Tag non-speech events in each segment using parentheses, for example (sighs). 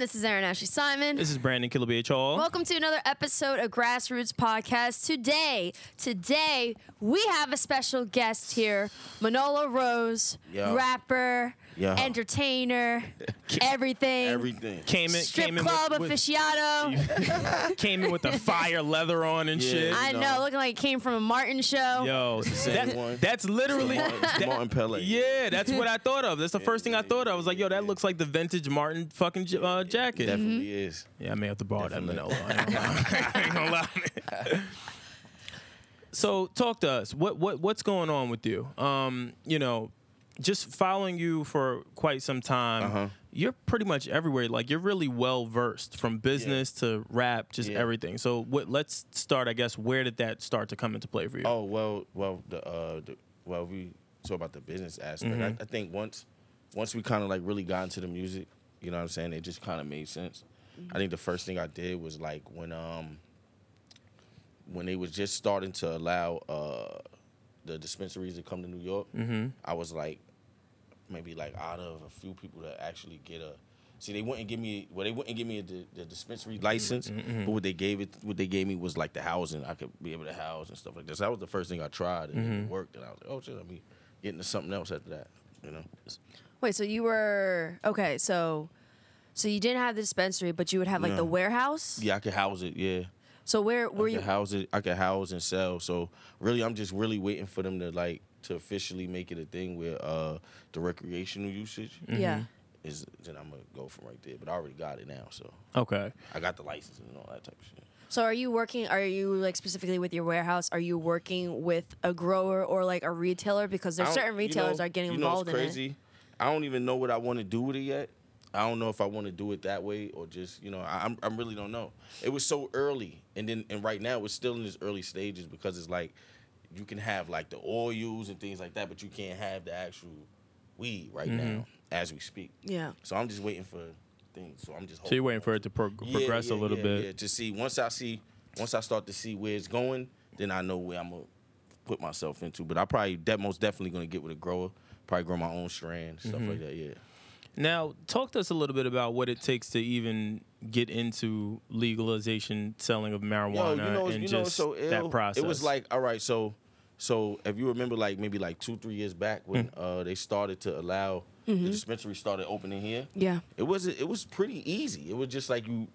This is Aaron Ashley Simon. This is Brandon Killaby Hall. Welcome to another episode of Grassroots Podcast. Today, today we have a special guest here, Manolo Rose, Yo. rapper, Yo. entertainer, (laughs) everything, Everything. came in, strip came in club with, with- aficionado. (laughs) came in with the fire leather on and Yeah. shit. I no. know, looking like it came from a Martin show. Yo, same that- one. that's literally Martin, that- Martin Pele. Yeah, that's what I (laughs) thought of. That's the first thing I thought of. I was like, yo, that looks like the vintage Martin fucking j- uh, jacket. Definitely Mm-hmm. is. Yeah, I may have to borrow that Definitely. Manolo. I ain't gonna lie. I ain't gonna lie. So talk to us. What what what's going on with you? Um, you know, just following you for quite some time. Uh-huh. You're pretty much everywhere. Like you're really well versed from business to rap, just Yeah. everything. So what? Let's start. I guess where did that start to come into play for you? Oh well, well the uh, the, well we talk about the business aspect. Mm-hmm. I, I think once once we kind of like really got into the music, you know what I'm saying? It just kind of made sense. I think the first thing I did was like when um when they was just starting to allow uh the dispensaries to come to New York. Mm-hmm. I was like maybe like out of a few people that actually get a see they wouldn't give me well they wouldn't give me a, the, the dispensary license Mm-hmm. but what they gave it what they gave me was like the housing I could be able to house and stuff like this that was the first thing I tried and Mm-hmm. it worked and I was like oh shit let me get into something else after that you know Wait, so you were okay? So, so you didn't have the dispensary, but you would have like No. the warehouse. yeah I could house it yeah So where were I you? could house it I could house and sell so really I'm just really waiting for them to like to officially make it a thing with uh the recreational usage Yeah. is then I'm gonna go from right there but I already got it now so Okay. I got the license and all that type of shit. So are you working? Are you like specifically with your warehouse? Are you working with a grower or like a retailer? Because there's I don't- certain you retailers know- are getting you know involved what's in it. crazy? I don't even know what I want to do with it yet. I don't know if I want to do it that way or just you know I I'm, I really don't know. It was so early, and then and right now it's still in its early stages because it's like you can have like the oils and things like that, but you can't have the actual weed right Mm-hmm. now as we speak. Yeah. So I'm just waiting for things. So I'm just So you're waiting for it to pro- Yeah, progress yeah, a little yeah, bit. yeah, to see once I see once I start to see where it's going, then I know where I'm gonna put myself into. But I probably that most definitely gonna get with a grower, probably grow my own strand, stuff Mm-hmm. like that. Yeah. Now, talk to us a little bit about what it takes to even get into legalization, selling of marijuana, Yo, you know, and you just know, it's so ill. that process. It was like, all right, so, so if you remember, like maybe like two, three years back when Hmm. uh, they started to allow the dispensary started opening here. Yeah. It was it was pretty easy. It was just like you,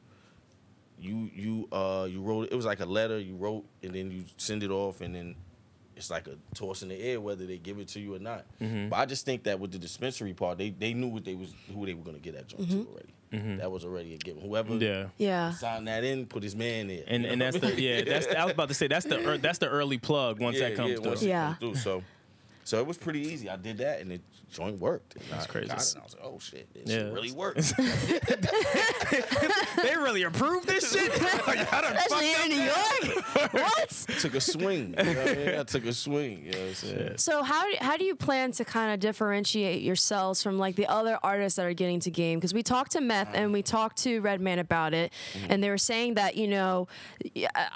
you you uh you wrote. It was like a letter you wrote, and then you send it off, and then it's like a toss in the air whether they give it to you or not. Mm-hmm. But I just think that with the dispensary part, they they knew what they was who they were gonna get that joint to already. That was already a given. Whoever Mm-hmm. yeah. Yeah. signed that in, put his man in. And you and that's what I the yeah that's the, I was about to say that's the ear- that's the early plug once that comes once through. it Yeah. comes through. So, so it was pretty easy. I did that, and the joint worked. And That's I crazy. got it, and I was like, oh shit, this Yeah. shit really works. (laughs) they really approved this shit. Especially here in New York. what? took a swing. You know what I, mean? I took a swing. You know what I'm? So how do, how do you plan to kind of differentiate yourselves from like the other artists that are getting to game? Because we talked to Meth and we talked to Redman about it, Mm-hmm. and they were saying that you know,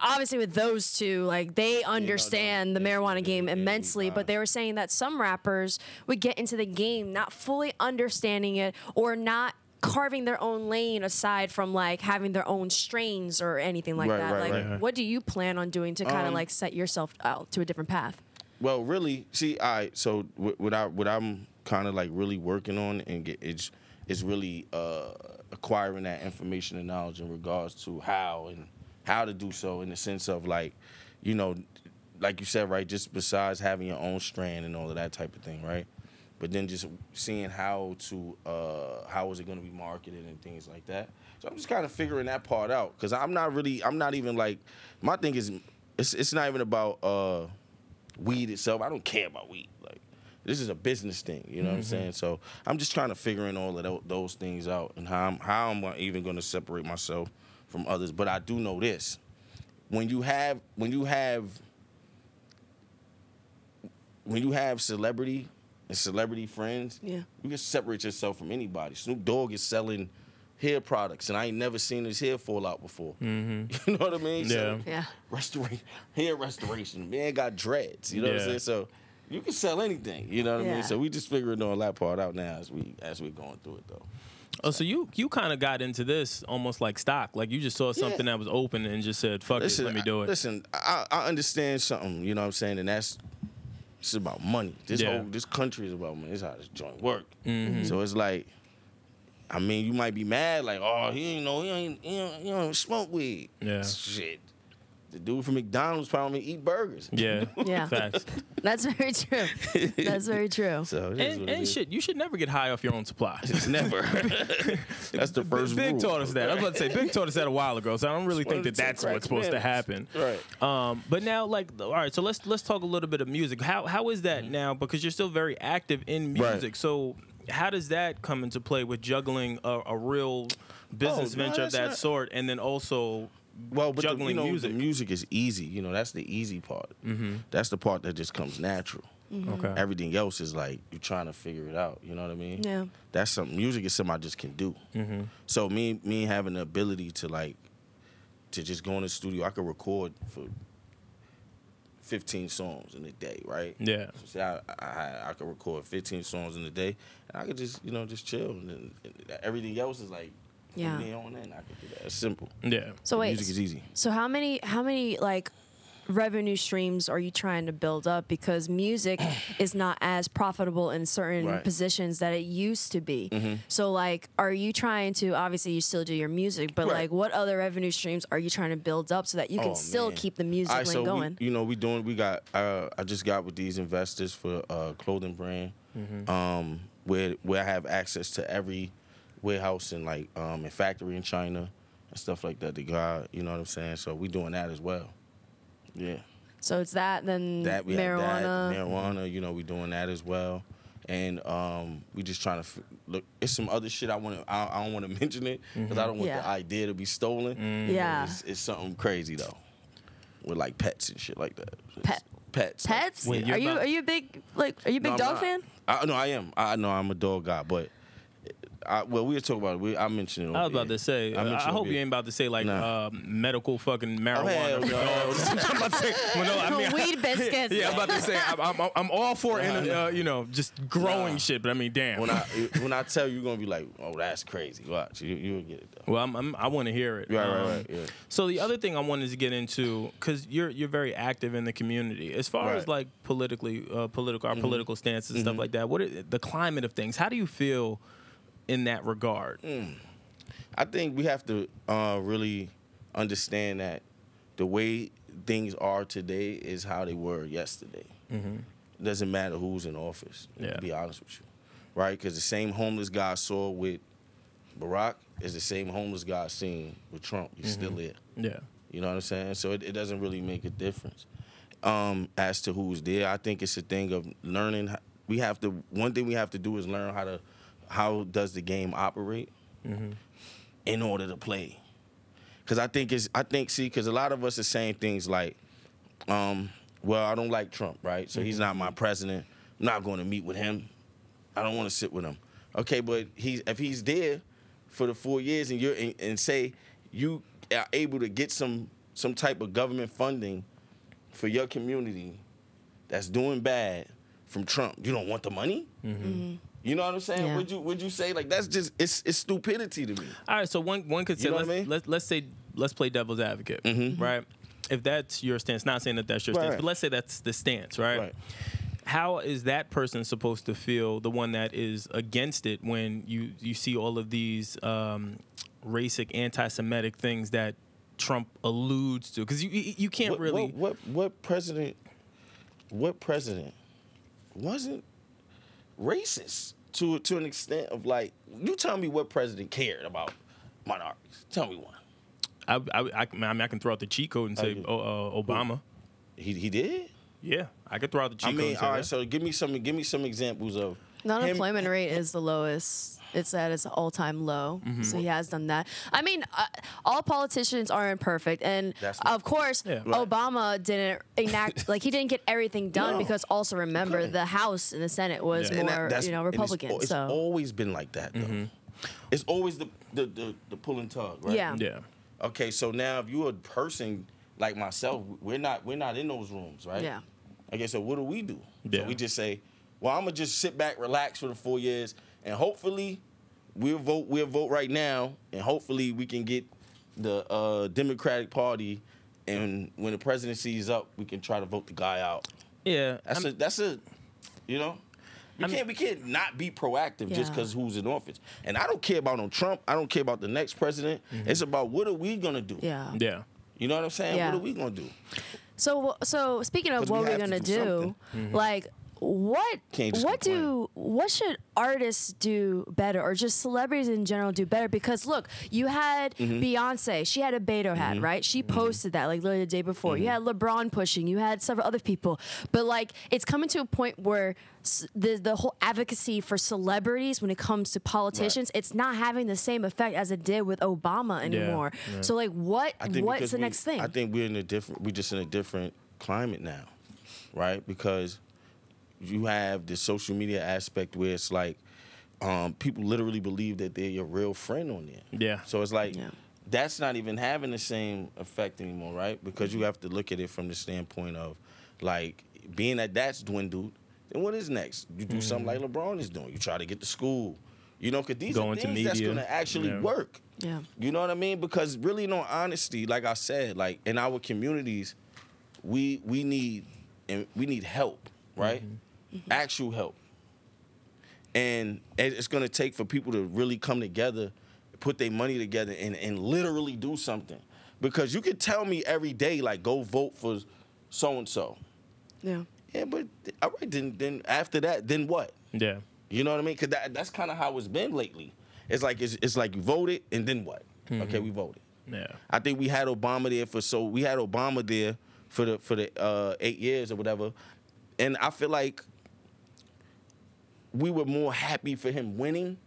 obviously with those two, like they understand the marijuana game yeah, we immensely, but they were saying that some rappers would get into the game not fully understanding it or not carving their own lane aside from like having their own strains or anything like Right, that right, like right. what do you plan on doing to kind of Um, like set yourself out to a different path Well, really, see, I so what, what I what I'm kind of like really working on and get it's is really uh, acquiring that information and knowledge in regards to how and how to do so in the sense of like, you know, like you said, right, just besides having your own strand and all of that type of thing, right? but then just seeing how to uh, how is it going to be marketed and things like that. So I'm just kind of figuring that part out because I'm not really I'm not even like my thing is it's it's not even about uh, weed itself. I don't care about weed like. This is a business thing, you know what I'm saying. So I'm just trying to figure in all of tho- those things out and how I'm how I'm even going to separate myself from others. But I do know this: when you have when you have when you have celebrity and celebrity friends, Yeah. you can separate yourself from anybody. Snoop Dogg is selling hair products, and I ain't never seen his hair fall out before. Mm-hmm. (laughs) You know what I mean? So, Yeah. restoration, hair restoration. Man got dreads. You know what I'm saying? So you can sell anything. You know what I mean? So we just figuring all that part out now as we as we're going through it though. Oh, so you you kind of got into this almost like stock, like you just saw something Yeah. that was open and just said, "Fuck it, let me do I- it." Listen, I, I understand something. You know what I'm saying, and that's it's about money. This Yeah. whole this country is about money. Is how this joint work. Mm-hmm. So it's like, I mean, you might be mad, like, oh, he ain't know, he ain't, he don't, he don't smoke weed. Yeah. Shit. The dude from McDonald's probably eat burgers. Yeah, (laughs) Yeah. facts. That's very true. That's very true. So And, and shit, you should never get high off your own supply. (laughs) Never. (laughs) that's the first Big rule. taught us that. I was about to say, Big taught us that a while ago, so I don't really think that that's what's crack supposed to happen. Right. Um, but now, like, all right, so let's let's talk a little bit of music. How how is that now? Because you're still very active in Mm-hmm. Right. music. So how does that come into play with juggling a, a real business Oh, no, venture of that not- sort, and then also well, but the, you know, music? the music is easy. You know, that's the easy part. Mm-hmm. That's the part that just comes natural. okay, Everything else is like you're trying to figure it out. You know what I mean? Yeah. That's something. Music is something I just can do. Mm-hmm. So me, me having the ability to like, to just go in the studio, I could record for 15 songs in a day, right? yeah, So say I, I I could record 15 songs in a day, and I could just you know just chill, and, then and everything else is like Yeah. from there on in. I could do that. It's simple. yeah. So wait. music is easy. So how many how many like revenue streams are you trying to build up because music (clears throat) is not as profitable in certain Right. positions that it used to be. So like are you trying to obviously you still do your music but Right. like what other revenue streams are you trying to build up so that you can Oh, still man. keep the music All right, lane so going? We, you know, we doing. We got. Uh, I just got with these investors for a clothing brand, um, where where I have access to every warehouse and like um, and factory in China and stuff like that. They got. You know what I'm saying? So we doing that as well. Yeah, so it's that then that we marijuana. have that marijuana. You know, we doing that as well. And um, we just trying to f- look. It's some other shit I want to. I, I don't want to (laughs) mention it because I don't want Yeah. the idea to be stolen. Yeah. It's, it's something crazy though, with like pets and shit like that. Pet- Pets. Pets? Wait, you're you about- are you a big like are you a big No, dog not. fan? I no, I am. I know I'm a dog guy, but I, well, we were talking about it. We, I mentioned it. I was about air. to say. I I, I hope on you ain't about to say like Nah. uh, medical fucking marijuana hell for no. dogs. (laughs) I'm about to say, well, no, I mean, Weed (laughs) biscuits. Yeah, I'm about to say I'm, I'm, I'm all for in, uh, you know just growing Nah. shit, but I mean, damn. When I (laughs) when I tell you, you're gonna be like, oh, that's crazy. Watch, you you'll get it though. well, I'm, I'm, I want to hear it. Right, right, Um, right. Yeah. So the other thing I wanted to get into, because you're you're very active in the community, as far as Right. Mm-hmm. like politically, uh, political, our political stances and stuff like that. What are, the climate of things? How do you feel in that regard? Mm. I think we have to uh, really understand that the way things are today is how they were yesterday. It doesn't matter who's in office. Yeah. To be honest with you, right? Because the same homeless guy I saw with Barack is the same homeless guy I seen with Trump. He's still there. Yeah, You know what I'm saying? So it, it doesn't really make a difference um, as to who's there. I think it's a thing of learning. We have to. One thing we have to do is learn how to. How does the game operate mm-hmm. in order to play? Because I think it's. I think see, because a lot of us are saying things like, um, "Well, I don't like Trump, right? So he's not my mm-hmm. president. I'm not going to meet with him. I don't want to sit with him. Okay, but he's if he's there for the four years and you're and, and say you are able to get some some type of government funding for your community that's doing bad from Trump, you don't want the money. Mm-hmm. You know what I'm saying? Yeah. Would you would you say like that's just it's it's stupidity to me? All right, so one one could say You know let's, what I mean? let's let's say let's play devil's advocate, right? If that's your stance, not saying that that's your Right, stance, but let's say that's the stance, right? Right. How is that person supposed to feel, the one that is against it, when you you see all of these um, racic, anti-Semitic things that Trump alludes to? Because you you you can't what, really. what, what what president what president wasn't racist to to an extent of like you tell me what president cared about minorities. Tell me one. I, I, I, I mean, I can throw out the cheat code and say Okay. oh, uh, Obama. He he did. Yeah, I could throw out the cheat I code. mean, and say all right. that. So give me some give me some examples of The him- unemployment rate is the lowest. It's at its all-time low. Mm-hmm. So he has done that. I mean, uh, all politicians aren't perfect, and of course, Yeah. Obama didn't enact (laughs) like he didn't get everything done No. because also remember the House and the Senate was Yeah. And that- more you know and it's Republican. al- It's, so always been like that though. It's always the the, the the pull and tug, right? Yeah. yeah, Okay, so now if you're a person like myself, we're not we're not in those rooms, right? yeah, Okay, so what do we do? Yeah. So we just say, well, I'm gonna just sit back, relax for the four years, and hopefully we'll vote. We'll vote right now, and hopefully we can get the uh, Democratic Party. And when the presidency is up, we can try to vote the guy out. yeah. That's I'm- a that's a, you know. We I mean- can't we can't not be proactive just because who's in office. And I don't care about no Trump. I don't care about the next president. It's about what are we gonna do. yeah. yeah. You know what I'm saying? Yeah. What are we gonna do? So so speaking of what we we're have gonna do do, something. like what what do what should artists do better or just celebrities in general do better? Because look you had Mm-hmm. beyonce. She had a beto hat right? She posted that like literally the day before. You Mm-hmm. had lebron pushing. You had several other people. But like it's coming to a point where the the whole advocacy for celebrities when it comes to politicians it's not having the same effect as it did with obama anymore. Yeah. so like what what's the we- next thing? I think we're in a different. We're just in a different climate now, right? Because you have the social media aspect where it's like um, people literally believe that they're your real friend on there. Yeah. So it's like Yeah. that's not even having the same effect anymore, right? Because you mm-hmm. have to look at it from the standpoint of like being that that's dwindled. Then what is next? You do something mm-hmm. like LeBron is doing. You try to get to school. You know, because these Going are to things that's going to actually Yeah. work. yeah You know what I mean? Because really, no honesty, like I said, like in our communities, we we need and we need help, right? Mm-hmm. Actual help. And it's gonna take for people to really come together, put their money together, and and literally do something. Because you could tell me every day, like, go vote for so and so. yeah Yeah, but all right, then then after that, then what? Yeah. You know what I mean? Because that, that's kind of how it's been lately. It's like it's, it's like you voted and then what? Okay, we voted. Yeah. I think we had Obama there for so we had Obama there for the for the uh, eight years or whatever, and I feel like we were more happy for him winning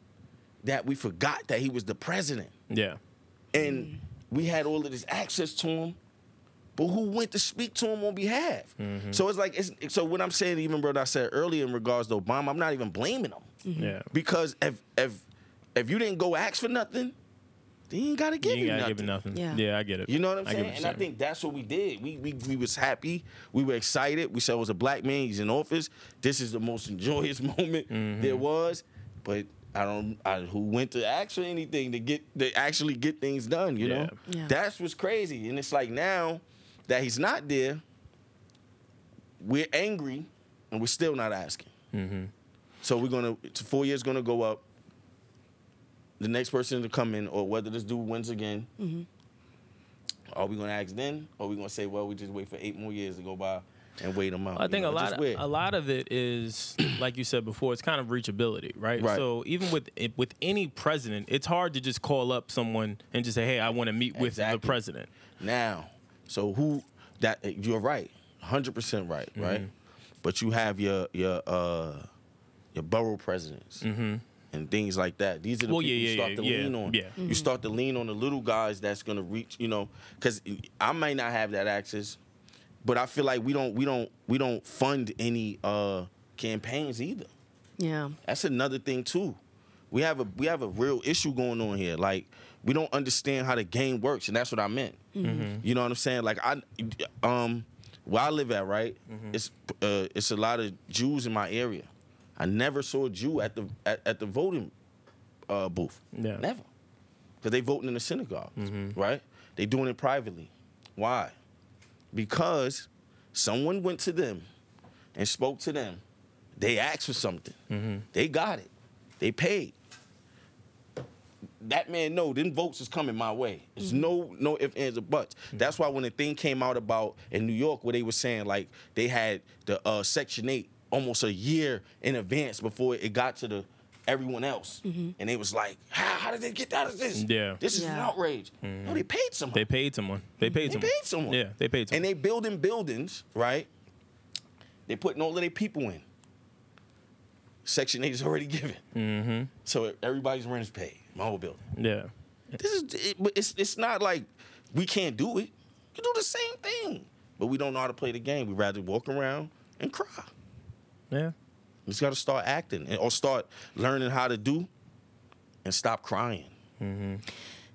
that we forgot that he was the president Yeah. and we had all of this access to him. But who went to speak to him on behalf? Mm-hmm. So it's like, it's, so what I'm saying, even what I said earlier in regards to Obama, I'm not even blaming him mm-hmm. Yeah. because if if if you didn't go ask for nothing, then you ain't gotta give You you, ain't gotta nothing. give nothing. Yeah. Yeah. I get it. You know what I'm I saying? what And you're I think that's what we did. We, we we was happy. We were excited. We said it was a black man. He's in office. This is the most joyous (laughs) moment Mm-hmm. there was. But I don't. I, who went to ask for anything to get to actually get things done? You know. Yeah. Yeah. That's what's crazy. And it's like now that he's not there, we're angry, and we're still not asking. Mm-hmm. So we're gonna. Four years gonna go up. The next person to come in, or whether this dude wins again, are we gonna ask then, or are we gonna say, well, we just wait for eight more years to go by and wait them out? I You think know, a lot of, a lot of it is (clears throat) like you said before, it's kind of reachability, right? Right. So even with with any president, it's hard to just call up someone and just say, "Hey, I want to meet with the president." Now, so who that you're right, hundred percent right, Mm-hmm. right? But you have your your uh your borough presidents and things like that. These are the Mm-hmm. Well, people yeah, you start yeah, to yeah, lean on. yeah. You start to lean on the little guys that's gonna reach, you know, because I might not have that access, but I feel like we don't we don't we don't fund any uh campaigns either. yeah That's another thing too. We have a we have a real issue going on here. Like we don't understand how the game works, and that's what I meant. You know what I'm saying? Like I, um, where I live at, right? It's uh, it's a lot of Jews in my area. I never saw a Jew at the at, at the voting uh, booth. Yeah. Never, because they voting in the synagogue, right? They doing it privately. Why? Because someone went to them and spoke to them. They asked for something. They got it. They paid. That man know them votes is coming my way. It's no no ifs ands or buts. That's why when the thing came out about in New York where they were saying like they had the uh, Section Eight almost a year in advance before it got to the everyone else, and they was like, how, how did they get out of this? Yeah. this is an Yeah. outrage. No, they paid someone. They paid someone. They paid They someone. paid someone. Yeah, they paid someone. And they building buildings, right? They putting all of their people in. Section 8 is already (laughs) given. Mm-hmm. So everybody's rent is paid. My whole building. yeah. This is it, but it's it's not like we can't do it. You do the same thing. But we don't know how to play the game. We rather walk around and cry. Yeah. We just gotta start acting and, or start learning how to do and stop crying. Mm-hmm.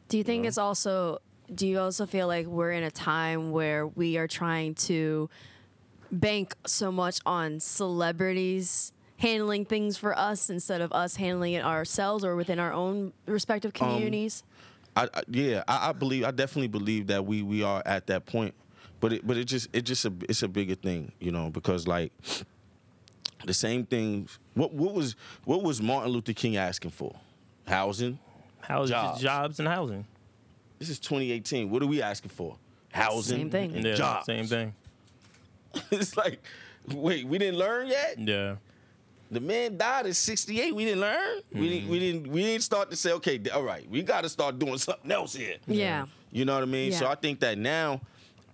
Do you think it's also? Do you also feel like we're in a time where we are trying to bank so much on celebrities handling things for us instead of us handling it ourselves or within our own respective um, communities? I, I yeah, I, I believe I definitely believe that we we are at that point, but it but it just it just a it's a bigger thing, you know, because like the same thing. What what was what was Martin Luther King asking for? Housing. Housing, Jobs. jobs. and housing. This is 2018. What are we asking for? Housing. Same thing. And Yeah, jobs. same thing. (laughs) it's like, wait, we didn't learn yet. Yeah. The man died at 68. We didn't learn. We didn't. We mm-hmm. didn't. We didn't start to say, okay, all right, we got to start doing something else here. Yeah. You know what I mean? Yeah. So I think that now,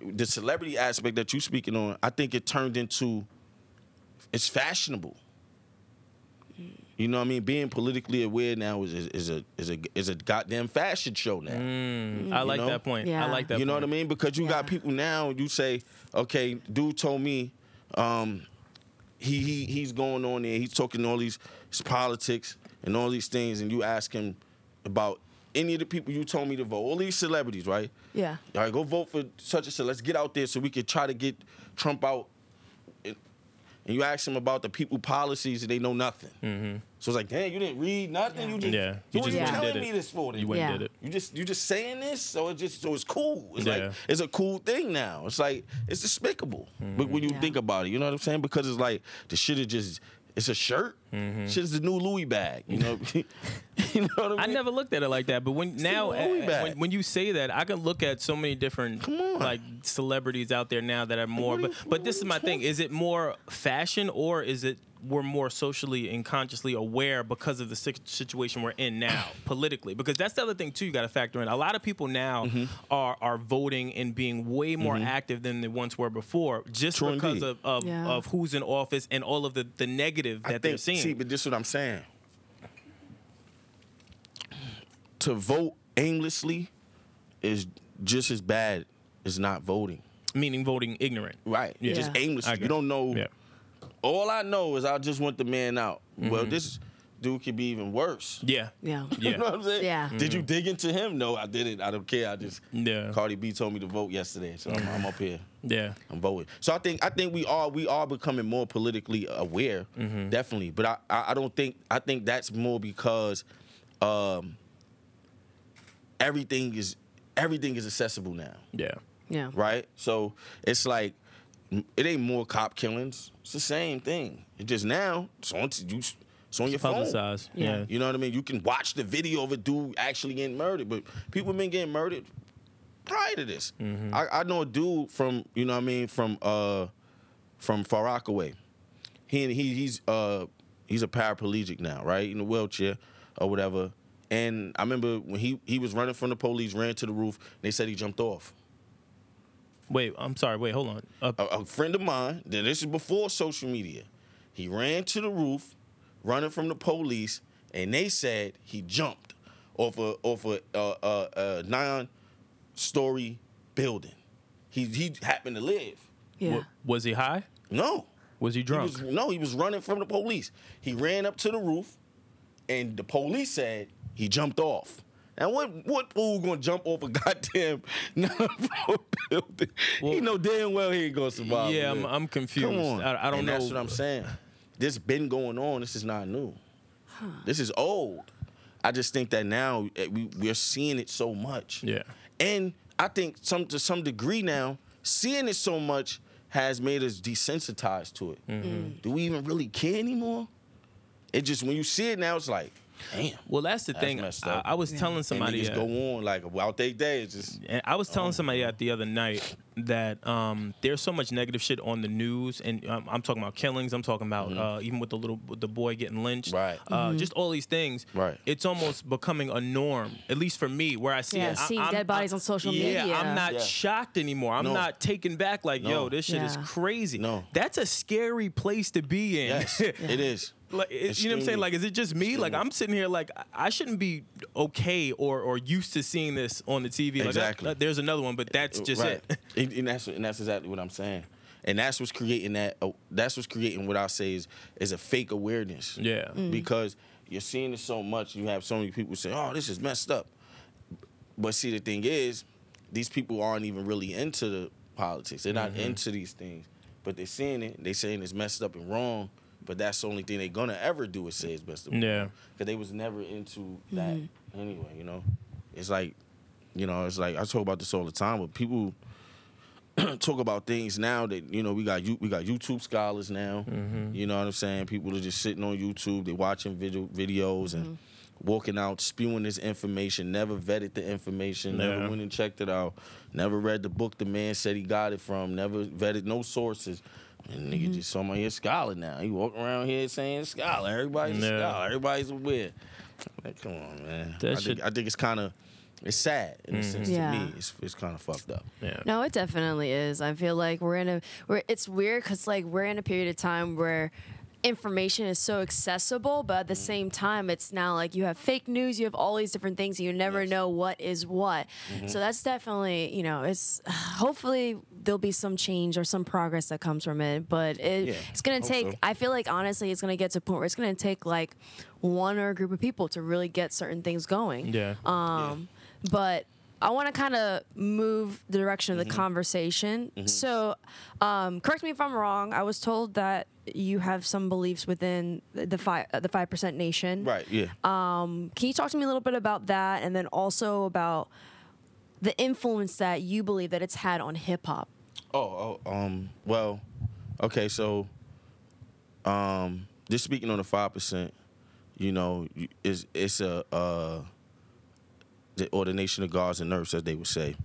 the celebrity aspect that you're speaking on, I think it turned into, it's fashionable. You know what I mean? Being politically aware now is, is, is a is a is a goddamn fashion show now. Mm, I like know? that point. I Yeah. like that you know point. what I mean? Because you got people now. You say, okay, dude told me, um, he he he's going on there. He's talking all these politics and all these things, and you ask him about any of the people you told me to vote. All these celebrities, right? Yeah. All right, go vote for such and such. Let's get out there so we can try to get Trump out. And and you ask them about the people policies, and they know nothing. Mm-hmm. So it's like, damn, you didn't read nothing. You just, Yeah, you you just you went telling did me this for? then? You went Yeah. and did it. You just you just saying this, so it just so it's cool. It's Yeah. like it's a cool thing now. It's like it's despicable. But when you Yeah. think about it, you know what I'm saying? Because it's like the shit is just it's a shirt. Shit's the new Louis bag. You know, (laughs) (laughs) you know what I mean? I never looked at it like that, but when now uh, when, when you say that, I can look at so many different like celebrities out there now that are more. what But you- but this is my thing: is it more fashion or is it we're more socially and consciously aware because of the situation we're in now (clears throat) politically? Because that's the other thing too. You got to factor in. A lot of people now Mm-hmm. are are voting and being way more active than they once were before, just True because indeed. of of, Yeah. of who's in office and all of the the negative that I they're think, seeing. see, but this is what I'm saying. To vote aimlessly is just as bad as not voting. meaning voting ignorant. Right. Yeah. Just aimlessly. You don't know. Yeah. All I know is I just want the man out. Mm-hmm. Well, this dude could be even worse. Yeah. Yeah. Yeah. (laughs) You know what I'm saying? Yeah. Did you dig into him? No, I didn't. I don't care. I just Yeah. Cardi B told me to vote yesterday, so I'm, I'm up here. Yeah. I'm voting. So I think I think we are we are becoming more politically aware, Mm-hmm. definitely. But I, I I don't think I think that's more because um, everything is everything is accessible now, Yeah. Yeah. right? So it's like it ain't more cop killings. It's the same thing. It just now it's on you. It's on your phone. Publicized. Yeah. Yeah. You know what I mean? You can watch the video of a dude actually getting murdered, but people have been getting murdered prior to this. Mm-hmm. I, I know a dude from you know what I mean from uh from Far Rockaway. He he he's uh he's a paraplegic now, right? In a wheelchair or whatever. And I remember when he he was running from the police, ran to the roof. and They said he jumped off. Wait, I'm sorry. Wait, hold on. Uh, a, a friend of mine, this is before social media, he ran to the roof, running from the police, and they said he jumped off a off a, uh, uh, a nine-story building. He he happened to live. Yeah. wa- was he high? No, Was he he drunk? was, no, he was running from the police. He ran up to the roof, and the police said he jumped off. Now what what fool gonna jump off a (laughs) goddamn nine-floor building? he know damn well he ain't gonna survive. yeah, I'm. I'm confused. Come on. I, I don't and know. That's what I'm saying. This been going on. This is not new. This is old. I just think that now eh, we we're seeing it so much. Yeah. And I think some to some degree now, seeing it so much has made us desensitized to it. Mm-hmm. Do we even really care anymore? It just when you see it now, it's like, damn. Well, that's the That's thing. messed I. I was telling And somebody. niggas uh, go on like about their day. Just and I was telling somebody that the other night that um, there's so much negative shit on the news, and um, I'm talking about killings. I'm talking about uh, even with the little with the boy getting lynched. Mm-hmm. Right. Uh, Just all these things. Right. It's almost becoming a norm, at least for me, where I see Yeah, it. I- seeing I'm- dead bodies I- on social yeah, media. I'm not Yeah. shocked anymore. I'm No. not taken back. Like, No. yo, this shit is crazy. No. That's a scary place to be in. Yes, (laughs) it is. Like, it- you know what I'm saying? Like, is it just me? Like, I'm sitting here like I- I shouldn't be okay or or used to seeing this on the TV. Like, Exactly. that- there's another one, but that's just right. it. (laughs) and, and that's and that's exactly what I'm saying. And that's what's creating that. Uh, that's what's creating what I say is is a fake awareness. Yeah. Mm. Because you're seeing it so much, you have so many people say, "Oh, this is messed up." But see, the thing is, these people aren't even really into the politics. They're not Mm-hmm. into these things, but they're seeing it. They're saying it's messed up and wrong. But that's the only thing they're gonna ever do is say it's messed up. and Yeah. Because they was never into that anyway. You know, it's like, you know, it's like I talk about this all the time. But people (clears throat) talk about things now that you know we got you we got YouTube scholars now. Mm-hmm. You know what I'm saying? People are just sitting on YouTube, they watching video videos and walking out spewing this information. Never vetted the information. Yeah. Never went and checked it out. Never read the book the man said he got it from. Never vetted no sources. And nigga mm-hmm. just saw my here scholar now. He walking around here saying scholar. Everybody's a scholar. Everybody's aware. Like, come on, man. That I shit- think, I think it's kind of it's sad in a mm-hmm. sense Yeah. to me. It's, it's kind of fucked up. Yeah. No, it definitely is. I feel like we're in a we're it's weird because like we're in a period of time where information is so accessible, but at the same time, it's now like you have fake news, you have all these different things, and you never Yes. know what is what. So that's definitely you know it's (sighs) hopefully there'll be some change or some progress that comes from it, but it, Yeah, it's gonna take. so. I feel like honestly, it's gonna get to a point where it's gonna take like one or a group of people to really get certain things going. Yeah. Um, but I want to kind of move the direction of Mm-hmm. the conversation. So, um, correct me if I'm wrong. I was told that you have some beliefs within the five uh, the five percent nation. Right. Yeah. Can you talk to me a little bit about that, and then also about the influence that you believe that it's had on hip hop? Oh, oh, um, well, okay, so, um, just speaking on the five percent, you know, is it's a uh, the ordination of gods and Earths, as they would say.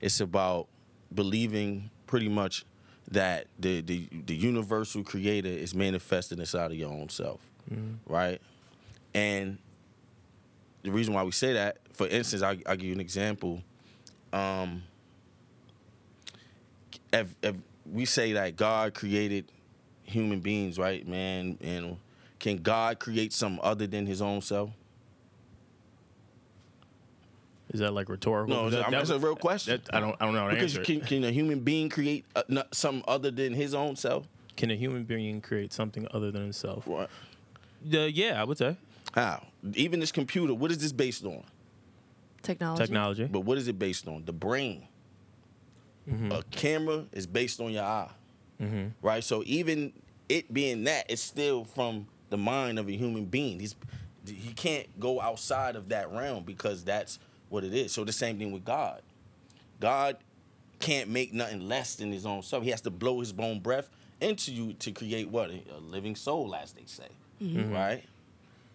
It's about believing pretty much that the the the universal creator is manifested inside of your own self, right? And the reason why we say that, for instance, I will give you an example. Um, if, if we say that God created human beings, right, man, and can God create something other than His own self? Is that like rhetorical? No, That- I mean, that- that's a real question. that- I don't. I don't know how to Because answer. can, it. can a human being create uh, something other than his own self? Can a human being create something other than himself? What? Uh, yeah, I would say How? Even this computer, what is this based on? Technology. technology. But what is it based on? The brain. Mm-hmm. A camera is based on your eye. Right? So even it being that, it's still from the mind of a human being. He's he can't go outside of that realm because that's what it is. So the same thing with God. God can't make nothing less than his own self. He has to blow his own breath into you to create what? A living soul, as they say. Mm-hmm. Right?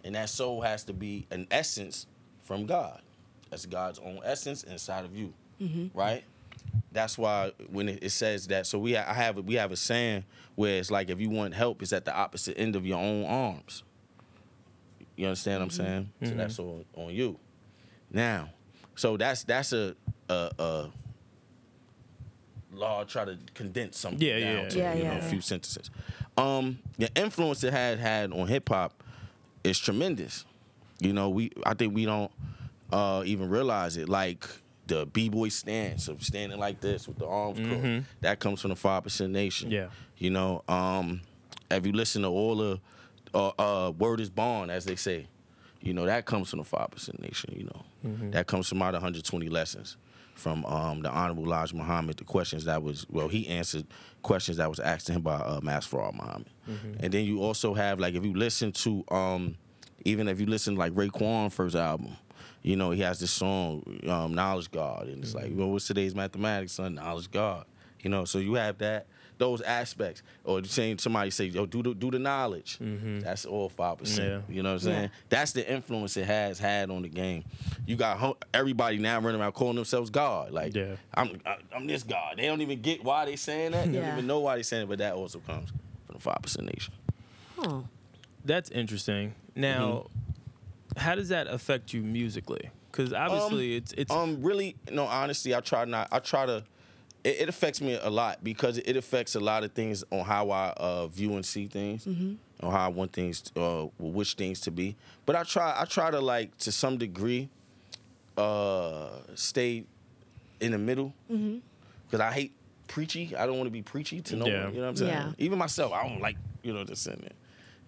And that soul has to be an essence from God. That's God's own essence inside of you. Mm-hmm. Right? That's why when it, it says that, so we I have we have a saying where it's like if you want help, it's at the opposite end of your own arms. You understand what I'm mm-hmm. saying? So that's on, on you. Now, so that's that's a a, a law. Try to condense something Yeah, down yeah. to Yeah, you know yeah, a few sentences. Um, the influence it had had on hip hop is tremendous. You know, we I think we don't uh, even realize it. Like the b boy stance of standing like this with the arms crossed, that comes from the Five Percent Nation. Yeah. You know, um, if you listen to all the uh, uh, word is born, as they say, you know that comes from the Five Percent Nation. You know, that comes from out of 120 lessons from um, the Honorable Elijah Muhammad. The questions that was well, he answered questions that was asked to him by uh, Master Fard Muhammad. And then you also have like if you listen to um, even if you listen to, like Raekwon first album. You know, he has this song, um, Knowledge God, and it's like, well, what's today's mathematics, son? Knowledge God. You know, so you have that. Those aspects, or saying somebody say, "Yo, do the do the knowledge." That's all five percent. Yeah. You know what I'm saying? Yeah. That's the influence it has had on the game. You got everybody now running around calling themselves God. Like, Yeah. I'm I, I'm this God. They don't even get why they saying that. They Yeah. don't even know why they saying it. But that also comes from the five percent nation. Oh. That's interesting. Now, Mm-hmm. how does that affect you musically? Because obviously, it's it's Um, really, no, honestly, I try not. I try to. It, it affects me a lot because it affects a lot of things on how I uh, view and see things, on how I want things, uh, which things to be. But I try. I try to like to some degree, uh, stay in the middle because I hate preachy. I don't want to be preachy to no Yeah. one. You know what I'm saying? Yeah. Even myself, I don't like you know just sitting there.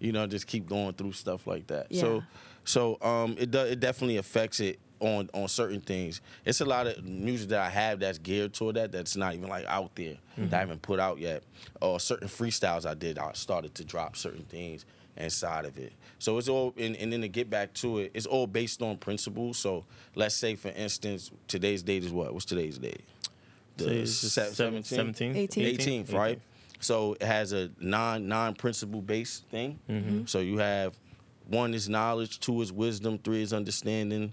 You know, just keep going through stuff like that. Yeah. So, so um, it does. It definitely affects it on on certain things. It's a lot of music that I have that's geared toward that. That's not even like out there that I haven't put out yet. Or certain freestyles I did. I started to drop certain things inside of it. So it's all and, and then to get back to it, it's all based on principles. So let's say for instance, today's date is what? What's today's date? The se- seven- 17th? 18th. 18th, right? So it has a non non principle based thing. Mm-hmm. So you have one is knowledge, two is wisdom, three is understanding,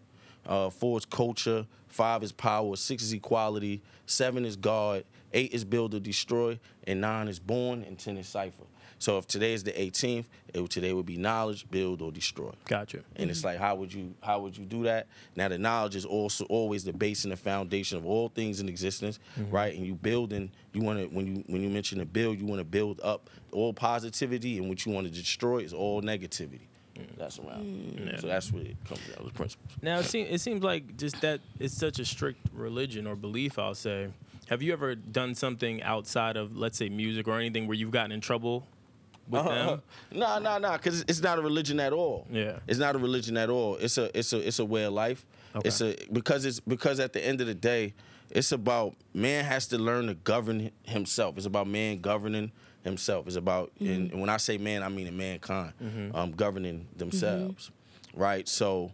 uh, four is culture, five is power, six is equality, seven is God, eight is build or destroy, and nine is born, and ten is cipher. So if today is the 18th, it, today would be knowledge, build or destroy. Gotcha. And it's like, how would you how would you do that? Now the knowledge is also always the base and the foundation of all things in existence, right? And you building, you want to when you when you mention the build, you want to build up all positivity, and what you want to destroy is all negativity. Mm. That's around. Mm. So that's what it comes down with principles. Now it seems it seems like just that it's such a strict religion or belief. I'll say. Have you ever done something outside of let's say music or anything where you've gotten in trouble with uh-huh. them? No, no, no, because it's not a religion at all. Yeah. it's not a religion at all. It's a it's a it's a way of life. Okay. It's a because it's because at the end of the day, it's about man has to learn to govern himself. It's about man governing himself. It's about and, mm-hmm. and when I say man, I mean in mankind mm-hmm. um, governing themselves, mm-hmm. right? So.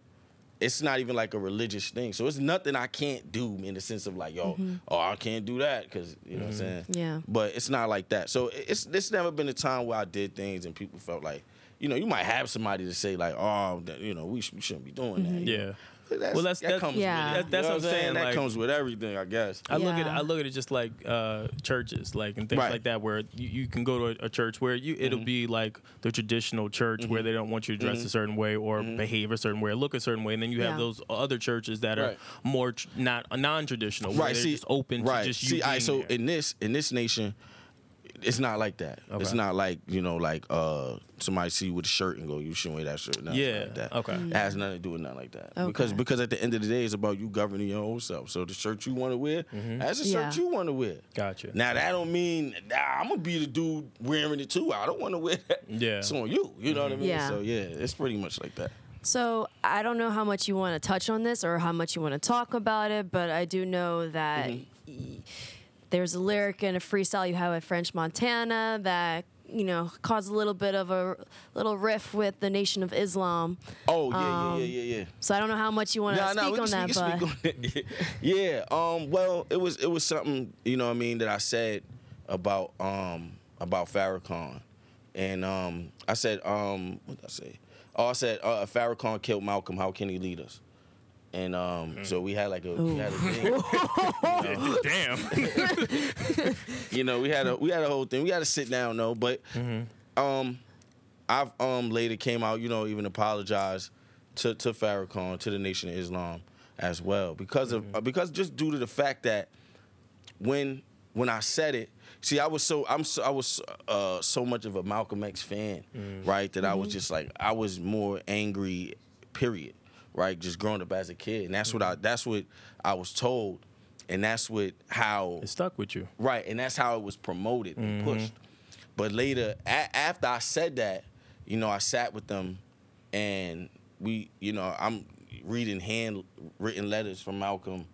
It's not even like a religious thing, so it's nothing I can't do in the sense of like, yo, oh, I can't do that because you know what I'm saying. Yeah. But it's not like that. So it's it's never been a time where I did things and people felt like, you know, you might have somebody to say like, oh, that, you know, we, sh- we shouldn't be doing that. Yeah. know. That's, Well, that's- that that- comes Yeah. with it. That- that's You know what I'm saying, That like- comes with everything, I guess. I look at Yeah. I look at it just like uh, churches, like and things Right. like that, where you, you can go to a, a church where you Mm-hmm. it'll be like the traditional church where they don't want you to dress a certain way or Mm-hmm. behave a certain way or look a certain way, and then you have Yeah. those other churches that are Right. more tr- not non-traditional, where right. they're See, just open right. to just you see, I so there. in this in this nation, it's not like that. It's not like you know, like uh, somebody see you with a shirt and go, you shouldn't wear that shirt. No, it's Yeah, like that. okay. It has nothing to do with nothing like that. Okay. Because because at the end of the day, it's about you governing your own self. So the shirt you want to wear, that's the shirt you want to wear. Gotcha. Now that don't mean nah, I'm gonna be the dude wearing it too. I don't want to wear that. Yeah. it's on you. You know what I mean? Yeah. So yeah, it's pretty much like that. So I don't know how much you want to touch on this or how much you want to talk about it, but I do know that Mm-hmm. y- there's a lyric in a freestyle you have at French Montana that you know caused a little bit of a little riff with the Nation of Islam. Oh yeah, yeah, yeah, yeah, yeah. So I don't know how much you want to Nah, nah, speak we on that, speak- but speak on (laughs) yeah. Um. Well, it was it was something you know what I mean that I said about um about Farrakhan, and um I said um what did I say? Oh, I said uh, Farrakhan killed Malcolm. How can he lead us? And um, so we had like a we had a thing. (laughs) Damn. (laughs) you know, we had a we had a whole thing. We had to sit down though, but um, I've um later came out, you know, even apologized to to Farrakhan, to the Nation of Islam as well, because of uh, because just due to the fact that when when I said it, see, I was so I'm so, I was uh, so much of a Malcolm X fan, right? That I was just like I was more angry, period, right? Just growing up as a kid, and that's what mm-hmm. I that's what I was told, and that's what how it stuck with you. Right, and that's how it was promoted and mm-hmm. pushed. But later, a- after I said that, you know, I sat with them, and we, you know, I'm reading handwritten letters from Malcolm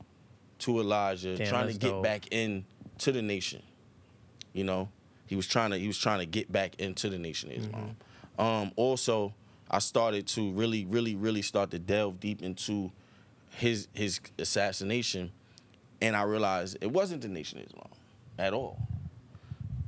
to Elijah, Damn, trying to get dope. back in to the nation. You know, he was trying to he was trying to get back into the nation of Islam. Mm-hmm. Um, also, I started to really, really, really start to delve deep into his his assassination, and I realized it wasn't the nation of Islam at all.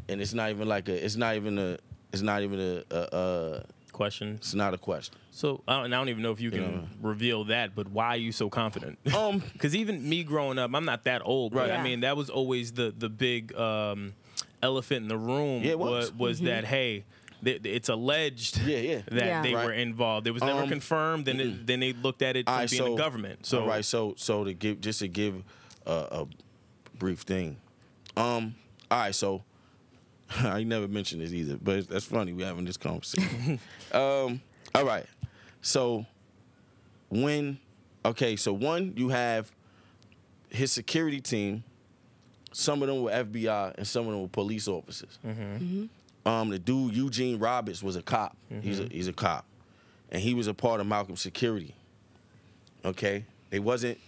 and it's not even like a. It's not even a. It's not even a. a, a Question. it's not a question. So I don't, and I don't even know if you can Yeah. reveal that, but why are you so confident? (laughs) Um, Because even me growing up, I'm not that old, but Right. I mean that was always the the big um, elephant in the room. Yeah, it was. was that hey, th- it's alleged Yeah, yeah. (laughs) that Yeah. they Right. were involved. It was never Um, confirmed. Then it, then they looked at it right, being so the government. So all right, so so to give just to give a, a brief thing. Um, all right, so (laughs) I never mentioned this either, but that's funny. We're having this conversation. (laughs) um, all right, so when okay, so one you have his security team. Some of them were FBI and some of them were police officers. Um, the dude Eugene Roberts was a cop. He's a he's a cop, and he was a part of Malcolm's security. Okay, it wasn't.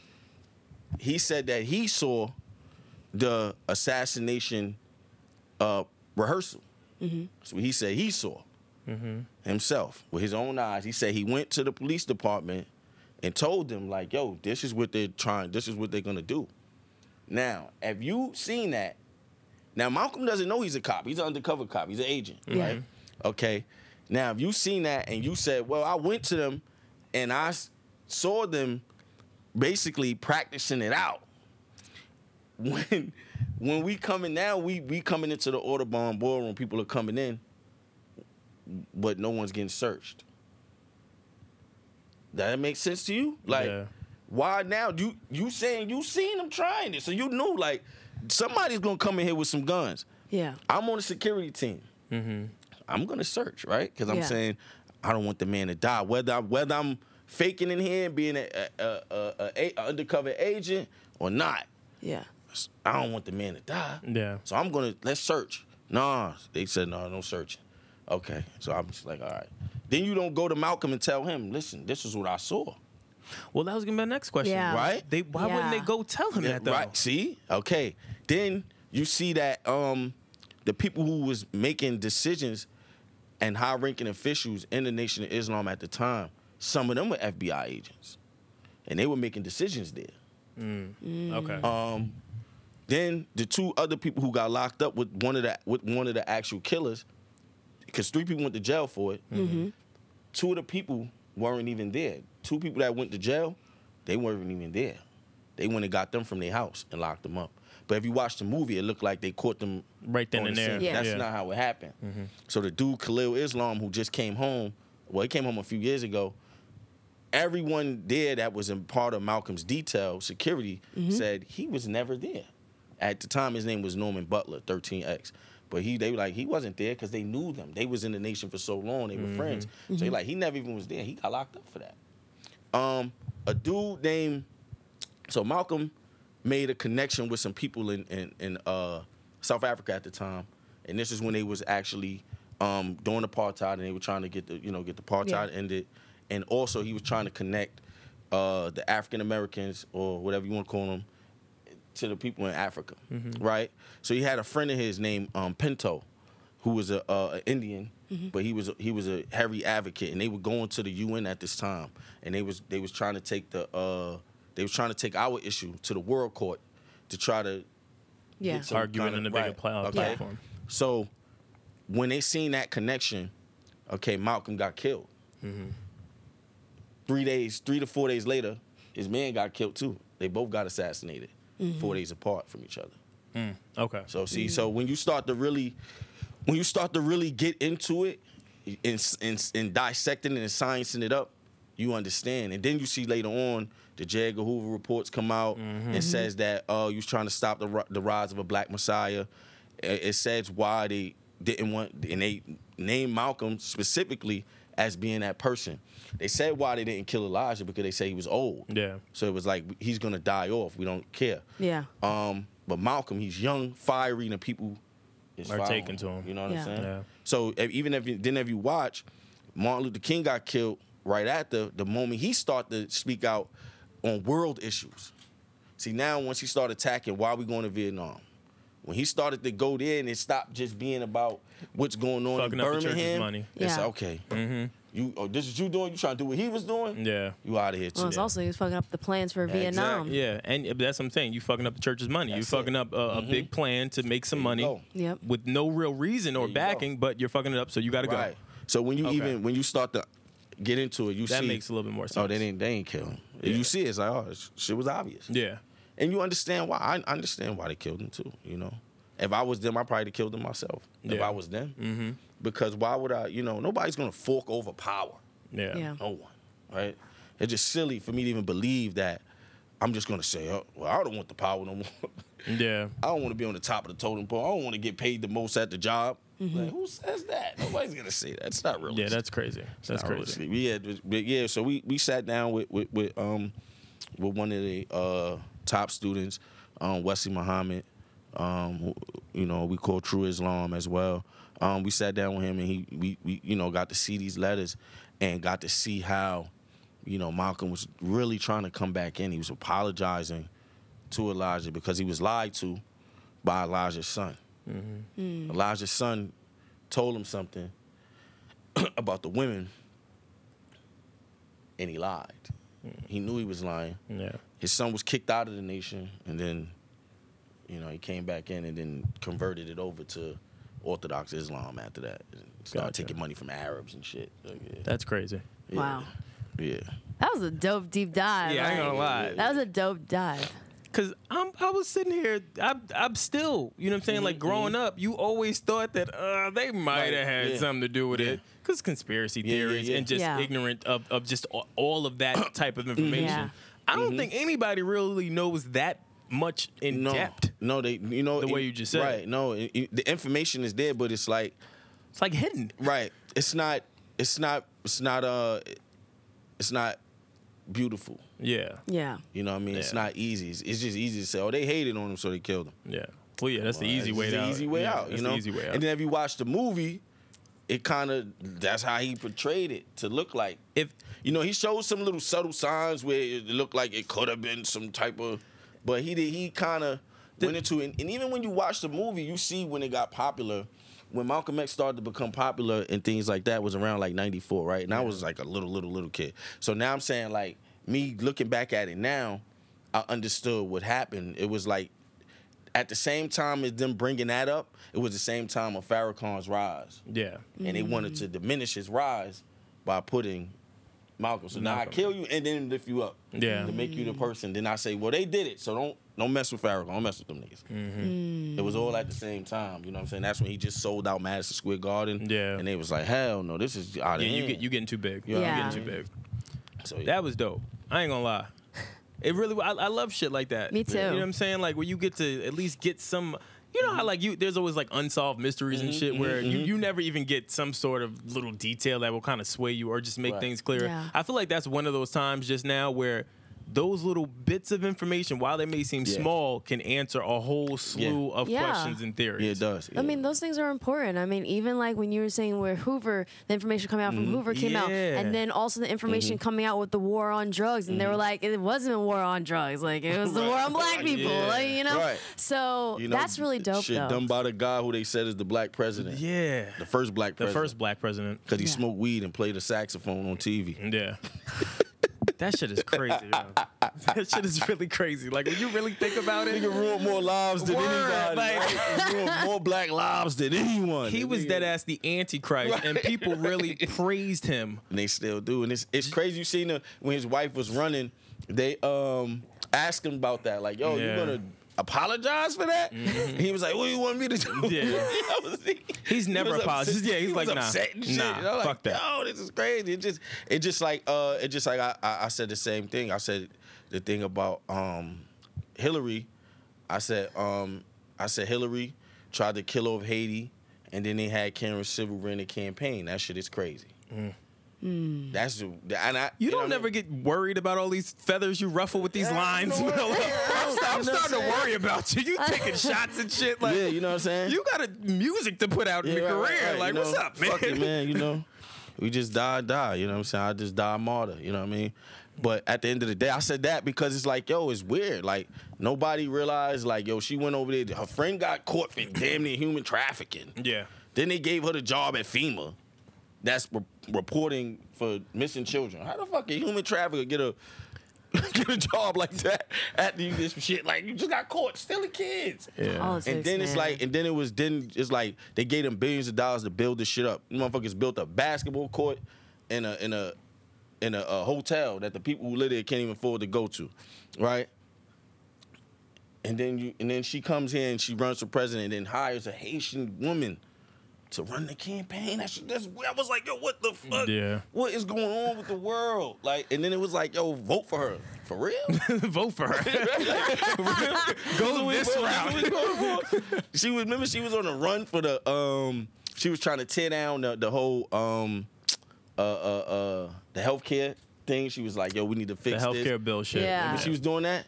He said that he saw the assassination uh, rehearsal. That's what he said he saw himself with his own eyes. He said he went to the police department and told them like, "Yo, this is what they're trying. This is what they're gonna do." Now, have you seen that? Now, Malcolm doesn't know he's a cop. He's an undercover cop. He's an agent, Yeah. right? Okay. Now, if you seen that and you said, "Well, I went to them and I saw them basically practicing it out," (laughs) when when we coming now, we we coming into the Audubon ballroom. People are coming in, but no one's getting searched. That makes sense to you? Like, Yeah. why now? You you saying you seen them trying it, so you knew like somebody's gonna come in here with some guns. Yeah. I'm on the security team. Mm-hmm. I'm gonna search, right? Because I'm Yeah. saying I don't want the man to die. Whether I, whether I'm faking in here and being a, a, a, a, a, a undercover agent or not, Yeah. I don't want the man to die. Yeah. So I'm gonna let's search. Nah, they said no, no searching. Okay, so I'm just like, all right. Then you don't go to Malcolm and tell him, listen, this is what I saw. Well, that was gonna be my next question. Yeah. Right? They why wouldn't they go tell him that though? Right? See? Okay. Then you see that um the people who was making decisions and high-ranking officials in the Nation of Islam at the time, some of them were FBI agents, and they were making decisions there. Okay. Um, then the two other people who got locked up with one of the with one of the actual killers, because three people went to jail for it. Two of the people weren't even there. Two people that went to jail, they weren't even there. They went and got them from their house and locked them up. But if you watch the movie, it looked like they caught them Right then on and the there. Yeah. That's Yeah. not how it happened. Mm-hmm. So the dude Khalil Islam, who just came home, well, he came home a few years ago. Everyone there that was in part of Malcolm's detail security mm-hmm. said he was never there. At the time, his name was Norman Butler, 13X. But he, they were like, he wasn't there because they knew them. They was in the nation for so long. They were friends. So they like, he never even was there. He got locked up for that. Um, a dude named, so Malcolm made a connection with some people in in, in uh, South Africa at the time, and this is when they was actually um, doing apartheid, and they were trying to get the you know get the apartheid Yeah. ended, and also he was trying to connect uh, the African Americans or whatever you want to call them to the people in Africa, right? So he had a friend of his named um, Pinto, who was a, uh, a Indian, but he was a, he was a heavy advocate, and they were going to the UN at this time, and they was they was trying to take the uh, they was trying to take our issue to the World Court to try to Yeah. Arguing kinda- in a bigger right, okay. platform. So when they seen that connection, okay, Malcolm got killed. Three days, three to four days later, his man got killed too. They both got assassinated, four days apart from each other. Okay. So see, so when you start to really, when you start to really get into it, and, and, and dissecting it and sciencing it up, you understand. And then you see later on the J. Edgar Hoover reports come out and says that uh, you was trying to stop the the rise of a black messiah. It, it says why they didn't want, and they named Malcolm specifically as being that person. They said why they didn't kill Elijah because they say he was old. Yeah. So it was like he's gonna die off. We don't care. Yeah. Um, but Malcolm, he's young, fiery, and the people is Are following taken to him. You know what Yeah. I'm saying? Yeah. So if, even if you, then if you watch, Martin Luther King got killed right after the moment he started to speak out on world issues. See now, once he started attacking, why are we going to Vietnam? When he started to go there and it stopped just being about what's going on Fucking in the church's Birmingham, money. it's Yeah. okay. Mm-hmm. You oh, this is you doing? You trying to do what he was doing? Yeah. You out of here too. Well, it's also he was fucking up the plans for Vietnam. Exactly. Yeah, and that's what I'm saying. You fucking up the church's money. That's you fucking it. Mm-hmm. up a, a big plan to make some money go. Yep. with no real reason or There you go. backing, but you're fucking it up, so you got to right. go. So when you Okay. even when you start to get into it, you That see that makes a little bit more sense. Oh, they didn't they ain't kill him. Yeah. You see, it's like oh, shit was obvious. Yeah, And you understand why. I understand why they killed him too. You know, if I was them, I probably killed him myself. If I was them, mm-hmm. because why would I? You know, nobody's gonna fork over power. yeah, Yeah. No one, right? It's just silly for me to even believe that. I'm just gonna say, oh, well, I don't want the power no (laughs) more. yeah. I don't want to be on the top of the totem pole. I don't want to get paid the most at the job. Mm-hmm. Like, who says that? Nobody's gonna say that. It's not real. Yeah, that's crazy. That's crazy. realistic. Yeah, but yeah. So we we sat down with with, with um with one of the uh, top students, um, Wesley Muhammad. Um, who, you know, we call True Islam as well. Um, we sat down with him and he we, we you know got to see these letters and got to see how you know Malcolm was really trying to come back in. He was apologizing to Elijah because he was lied to by Elijah's son. Elijah's son told him something (clears throat) about the women, and he lied. He knew he was lying. Yeah, His son was kicked out of the nation, and then, you know, he came back in and then converted it over to Orthodox Islam after that. And started Gotcha. taking money from Arabs and shit. Like, yeah. that's crazy. Yeah. Wow. Yeah. That was a dope deep dive. Yeah, I ain't gonna lie. That was a dope dive. Cause I'm, I was sitting here. I'm, I'm still, you know what I'm saying. Like growing up, you always thought that uh, they might Mm-hmm, have had yeah. something to do with Yeah. it. Cause conspiracy Yeah, yeah, theories yeah. and just Yeah. ignorant of, of just all, all of that (clears throat) type of information. Yeah. I don't Mm-hmm. think anybody really knows that much in No, depth. no, they, you know, The way you just said right? it. No, it- it- the information is there, but it's like, It's like hidden. right? It's not, it's not, it's not, uh, it's not beautiful. Yeah, Yeah. You know what I mean? It's not easy. It's, it's just easy to say, oh, they hated on him, so they killed him. yeah. Well, yeah, that's the easy it's way the out. easy way Yeah, out. that's You know, the easy way out. and then if you watch the movie, it kind of that's how he portrayed it to look like. if You know, he showed some little subtle signs where it looked like it could have been some type of, but he did. He kind of went into it. And even when you watch the movie, you see when it got popular. When Malcolm X started to become popular and things like that was around like '94, right? And I was like a little, little, little kid. So now I'm saying like me looking back at it now, I understood what happened. It was like at the same time as them bringing that up, it was the same time of Farrakhan's rise yeah, and they wanted to diminish his rise by putting Malcolm. So now I Malcolm. kill you and then lift you up. Yeah. To make you the person. Then I say, well, they did it, so don't don't mess with Farrakhan. Don't mess with them niggas. Mm-hmm. It was all at the same time. You know what I'm saying? That's when he just sold out Madison Square Garden. Yeah. And they was like, hell no, this is out of yeah. You hand. get you getting too big. Yeah. You Yeah. getting too big. so, yeah. That was dope. I ain't gonna lie. It really, I, I love shit like that. Me too. You know what I'm saying? Like where you get to at least get some. You know how mm-hmm. like you, there's always like unsolved mysteries and Mm-hmm, shit where mm-hmm, you, mm-hmm. you never even get some sort of little detail that will kind of sway you or just make Right. things clearer. Yeah. I feel like that's one of those times just now where those little bits of information, while they may seem Yeah. small, can answer a whole slew of Yeah. questions and theories. yeah, it does. I mean, those things are important. I mean, even like when you were saying where Hoover, the information coming out from mm, Hoover came out, and then also the information mm-hmm. coming out with the war on drugs, and they were mm-hmm. like, it wasn't a war on drugs, like it was the war on (laughs) black people, Yeah. like you know. Right. So You know, that's really dope, Shit though. done by the guy who they said is the black president. Yeah. The first black president. The president. first black president. Because he Yeah. smoked weed and played a saxophone on TV. Yeah. (laughs) that shit is crazy. (laughs) That shit is really crazy. Like when you really think about it, Nigga ruined more lives than Word, anybody. like- He ruined more black lives than anyone. he was dead ass the antichrist, and people really (laughs) praised him. and they still do. And it's it's crazy. You seen him when his wife was running. They um asked him about that. Like, yo, Yeah. you gonna apologize for that? And he was like, what do you want me to do? Yeah. (laughs) Was- he- He's never was apologized. Yeah, he's he like, nah, upset and shit. nah, I'm like, fuck that. Yo, this is crazy. It just it just like uh it just like I, I I said the same thing. I said the thing about um Hillary. I said um I said Hillary tried to kill off Haiti, and then they had Karen Civil run the campaign. That shit is crazy. Mm. That's the and I You know don't what I never mean? get worried about all these feathers you ruffle with these Yeah, lines. you (laughs) know I'm, I'm You know starting to worry about you. You (laughs) taking shots and shit. Like, yeah, you know what I'm saying. you got a music to put out in your right, career. right, right, like, you what's know, up, man? Fuck it, man. You know, (laughs) we just die, die. You know what I'm saying? I just die martyr. You know what I mean? But at the end of the day, I said that because it's like, yo, it's weird. Like nobody realized, like, yo, she went over there. Her friend got caught for damn near human trafficking. Yeah. Then they gave her the job at FEMA. That's re- reporting for missing children. How the fuck a human trafficker get a (laughs) get a job like that after you this shit? Like you just got caught stealing kids. Yeah. Politics, And then it's man. like, and then it was, then it's like they gave them billions of dollars to build this shit up. Motherfuckers built a basketball court in a in a in a, a hotel that the people who live there can't even afford to go to, right? And then you, and then she comes here and she runs for president, and then hires a Haitian woman to run the campaign. That's that's. I was like, yo, what the fuck? Yeah. What is going on with the world? Like, and then it was like, yo, vote for her for real. (laughs) Vote for her. (laughs) Go this route. she was remember she was on a run for the um she was trying to tear down the, the whole um uh uh uh the healthcare thing. She was like, yo, we need to The fix healthcare this. bill shit. Yeah. Remember she was doing that?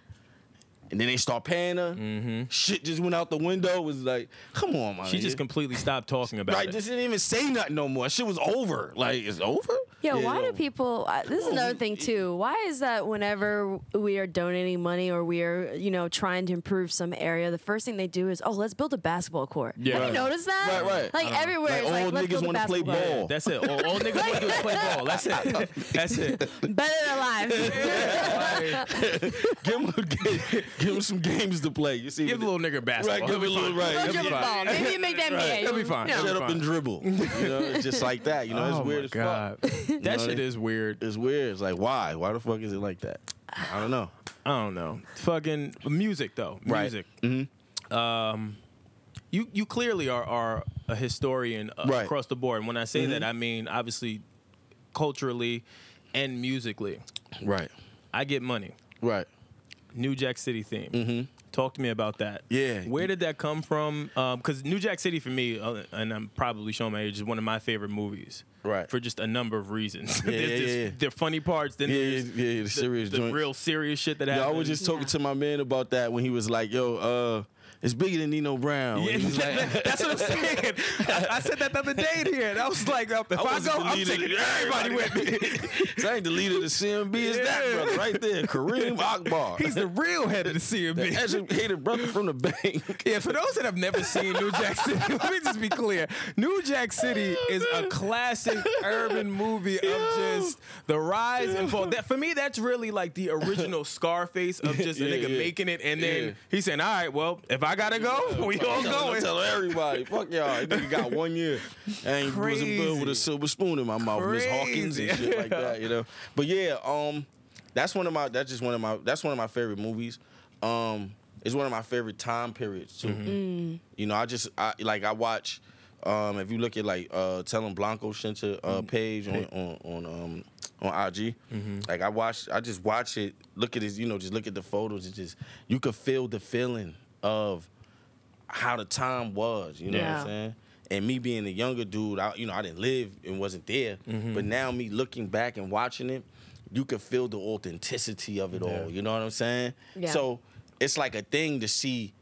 And then they start paying her. Mm-hmm. Shit just went out the window. It was like, come on, my man. She just completely stopped talking about right, it. Right, just didn't even say nothing no more. Shit was over. Like, it's over? Yo, Yeah, why do people? Uh, this is another thing too. Why is that whenever we are donating money or we are, you know, trying to improve some area, the first thing they do is, oh, let's build a basketball court. Yeah. Have Right. you noticed that? Right, right. Like everywhere, Like, it's like, old niggas wanna play basketball court. ball. That's it. All, all niggas want to play (laughs) ball. That's it. That's it. Better than lives. (laughs) give him, give, give him some games to play. You see, Give a little nigga basketball. Right, give He'll him a little- fine. right. Go He'll be dribble fine. ball. Maybe you make that NBA. He'll be fine. You shut be up fine. and dribble. (laughs) You know, just like that. You know, it's oh weird as fuck. That know, shit is weird. It's weird. It's like why? Why the fuck is it like that? I don't know. I don't know. Fucking music though. Right. Music. Mm-hmm. Um, you you clearly are are a historian uh, Right. Mm-hmm. across the board. And when I say that, I mean obviously culturally and musically. Right. I get money. Right. New Jack City theme. Talk to me about that. Mm-hmm. Yeah. Where did that come from? Because New Jack City for me, uh, and I'm probably showing my age, is one of my favorite movies. Right. For just a number of reasons. Yeah, (laughs) there's yeah, this, yeah. there are funny parts. Then Yeah, there's yeah, yeah, the the, serious the joints. real serious shit that Yo, I was just talking Yeah. to my man about that when he was like, "Yo, uh, it's bigger than Nino Brown." Yeah, like- (laughs) that's what I'm saying. I, I said that the other day here, and I was like, if I, wasn't go, the I'm taking everybody with me. (laughs) So I ain't the leader of the CMB. Is that brother right there, Kareem (laughs) Akbar? He's the real head of the the CMB. educated brother from the bank. Yeah, for those that have never seen New Jack City, let me just be clear. New Jack City oh, is a classic urban movie of just the rise and fall. That for me, that's really like the original Scarface of just a nigga yeah. making it, and then Yeah. he's saying, "All right, well, if I gotta go, we all I'm going." telling everybody, fuck y'all. That Nigga got one year. I ain't wasn't good with a silver spoon in my mouth, Miss Hawkins and shit like that, you know. But yeah, um, that's one of my that's just one of my that's one of my favorite movies. Um, it's one of my favorite time periods too. Mm-hmm. You know, I just I like I watch. Um, if you look at like uh, Telling Blanco Shinta Mm-hmm. uh, page on on on um on IG, Mm-hmm. like I watch, I just watch it. Look at his, you know, just look at the photos. It just you could feel the feeling of how the time was. You know what I'm saying? And me being a younger dude, I, you know, I didn't live and wasn't there. Mm-hmm. But now me looking back and watching it, you can feel the authenticity of it all. You know what I'm saying? Yeah. So it's like a thing to see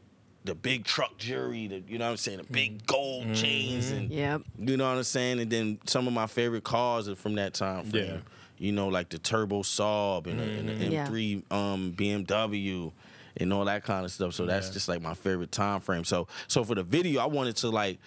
the big truck jury, the you know what I'm saying, the big gold Mm-hmm. chains and Yep. you know what I'm saying? And then some of my favorite cars are from that time frame. Yeah. You know, like the Turbo Saab and, the and the M3 um, BMW and all that kind of stuff. So that's Yeah. just like my favorite time frame. So so for the video, I wanted to like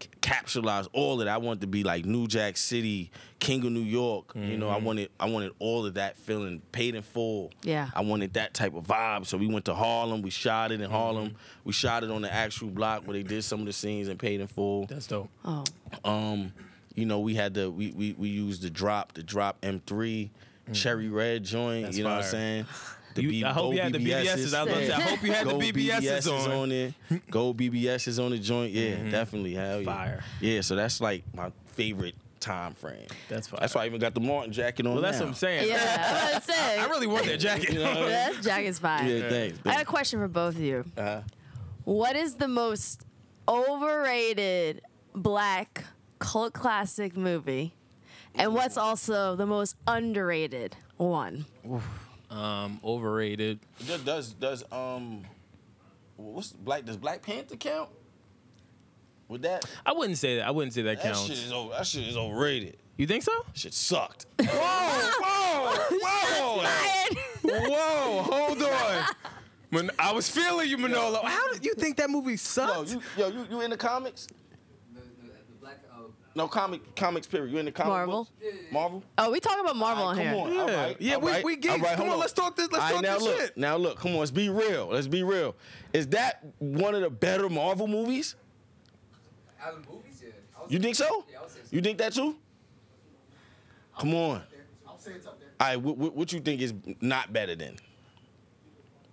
c- capitalize all of that. I wanted to be like New Jack City, King of New York. You know, I mm-hmm. wanted I wanted all of that feeling paid in full. Yeah. I wanted that type of vibe. So we went to Harlem. We shot it in mm-hmm. Harlem. We shot it on the actual block where they did some of the scenes and paid in full. That's dope. Oh. Um, you know, we had the we we, we used the drop, the drop M3, mm-hmm. cherry red joint. That's you know what I'm saying? (laughs) The You- B- I hope you had the BBSs. I was about to say, I hope you had the Go BBSs on. it. Go BBSs on the joint. Yeah, definitely. Hell yeah. Fire. Yeah, so that's like my favorite time frame. That's fire. That's why I even got the Martin jacket on. Well, that's now. what I'm saying. Yeah. That's it. (laughs) I really want that jacket. (laughs) You know what I mean? That jacket's fine. Yeah, thanks. I got a question for both of you. Uh-huh. What is the most overrated black cult classic movie? And what's also the most underrated one? Um, overrated. Does does does um, what's black? Does Black Panther count? With that, I wouldn't say that. I wouldn't say that that counts. shit is over. That shit is overrated. You think so? Shit sucked. (laughs) Whoa, whoa, whoa, Whoa, hold on. When I was feeling you, Manolo. How did you think that movie Yo, sucked? you, yo, you, you in the comics? The, the, the Black like uh, No comic comics period. You in the comic Marvel? books? Marvel. Oh, we talking about Marvel All on right, here. come on. Yeah. All right. Yeah, all we- right, we geeks. all right, Come hold on, let's talk this- let's All right, talk now this look, shit. Now look, come on, let's be real. Let's be real. Is that one of the better Marvel movies? out of movies. Yeah. You think so? Yeah, I would say so. You think that too? Come on. I'll say it's up there. All right, what, what, what you think is not better than?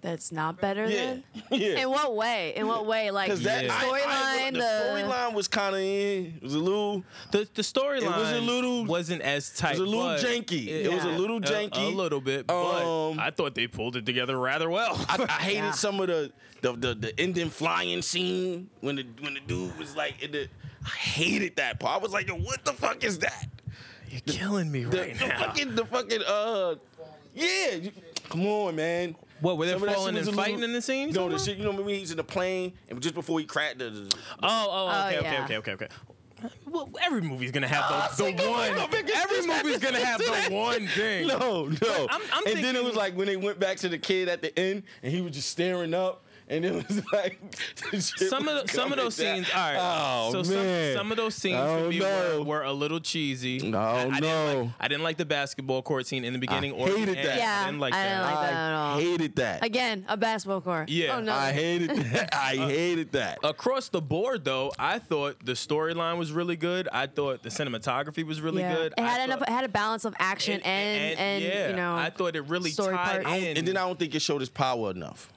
That's not better Yeah, than. (laughs) yeah. In what way? In what way? Like Because that the I- I- storyline, the the storyline was kind of in. It was a little. The the storyline was a little- wasn't as tight. It was a little janky. It was a little janky. A, little bit, Um, but I thought they pulled it together rather well. I, I (laughs) hated Yeah. some of the the, the the ending flying scene when the when the dude was like in the. I hated that part. I was like, yo, what the fuck is that? You're killing me The, right the now. fucking the fucking uh, yeah. you- come on, man. What were they Some of that falling shit was and a fighting little- in the scene? You know the somewhere? shit. You know when he's in the plane and just before he cracked the. the Oh, oh, Oh, okay, okay, yeah. okay, okay, okay. Well, every movie's gonna have the, the one. come on, make it Every movie's gonna have the one thing. (laughs) No, no. I'm- I'm and then it thinking- was like when they went back to the kid at the end, and he was just staring up, and it was (laughs) like Some of the, some of those down. scenes, all right. Oh so man, some some of those scenes I for me know. were, were a little cheesy. No, I, I Didn't no. like, I didn't like the basketball court scene in the beginning or hated the end. that. Yeah, I didn't like I that. didn't like that at all. Hated that. Again, a basketball court. Yeah. Oh no. I hated that. (laughs) I Uh, hated that. Across the board, though, I thought the storyline was really good. I thought the cinematography was really yeah. good. It I had enough. thought- It had a balance of action and and, yeah, you know. I thought it really tied parts. in. and then I don't think it showed his power enough.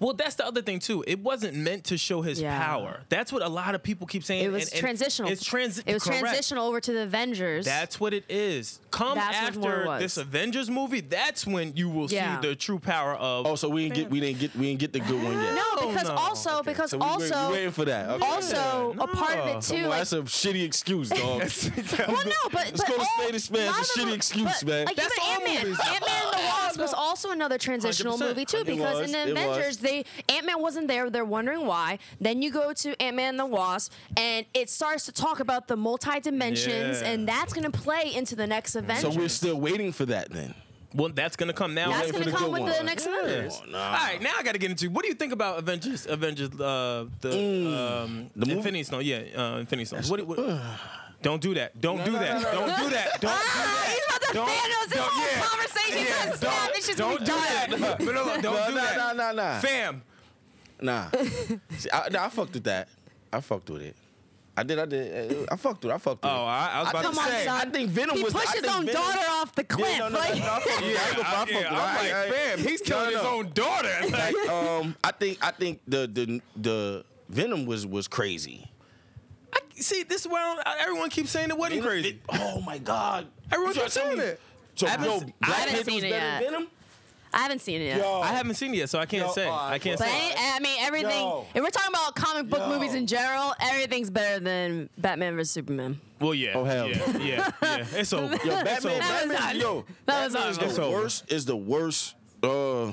Well, that's the other thing too. It wasn't meant to show his Yeah. power. That's what a lot of people keep saying. It was and- and transitional. It's trans. It was correct. transitional over to the Avengers. That's what it is. Come That's after this Avengers movie. That's when you will Yeah. see the true power of. Oh, so we didn't get we didn't get we didn't get the good one yet. no, because no. also because So we also we waiting for that. Okay. also Yeah, a part of it too. Come on, like, that's a shitty excuse, dog. (laughs) well, no, but Let's but go to all- spade a spade. It's a shitty them- excuse, but, man. Like That's even Ant Man. Ant Man and the (laughs) Wasp was also another transitional movie too because in the it was. Avengers they Ant Man wasn't there. They're wondering why. Then you go to Ant Man and the Wasp, and it starts to talk about the multi dimensions, Yeah. and that's gonna play into the next Avengers. So we're still waiting for that then. well, that's gonna come now. That's gonna come good with the one. next Yeah. Avengers. Oh, nah. All right, now I got to get into what do you think about Avengers? Avengers, uh, the um, The movie? Infinity Stone. Yeah, uh, Infinity Stone. What, what, don't do that. Don't do no, that. no, no. Don't do that. Don't do Ah, that. he's about to Don't- Thanos this whole yeah. conversation. Yeah, Cause snap, it's just don't do (laughs) that. No, no, don't Nah, do nah, that. nah, nah, nah. Fam, Nah. I, nah, I fucked with that. I fucked with it. I did. I did. uh, I fucked with it. I fucked with Oh, it. I, I was about Come to say. son. I think Venom He was. pushed his own Venom- daughter off the cliff. Yeah, no, no, like, no, I fucked it. I I I, yeah. I'm I- like, I- fam, he's killing no. his own daughter. Like, (laughs) um, I think I think the the the Venom was was crazy. I, see, this is where I don't- everyone keeps saying it wasn't Venom- crazy. Oh my god. Everyone You keeps saying me- it. So I haven't yo, Black I haven't Panther was seen it better yet. than Venom. I haven't seen it yet. Yo, I haven't seen it yet, so I can't Yo, say. alright, I can't But say. any, I mean, everything. Yo. If we're talking about comic book Yo. movies in general, everything's better than Batman vs Superman. Well, yeah. Oh, hell yeah, yeah, yeah. It's (laughs) over. Yo, Batman. That was Batman, done. yo, That was Batman is done. It's the worst. Is the worst. Uh,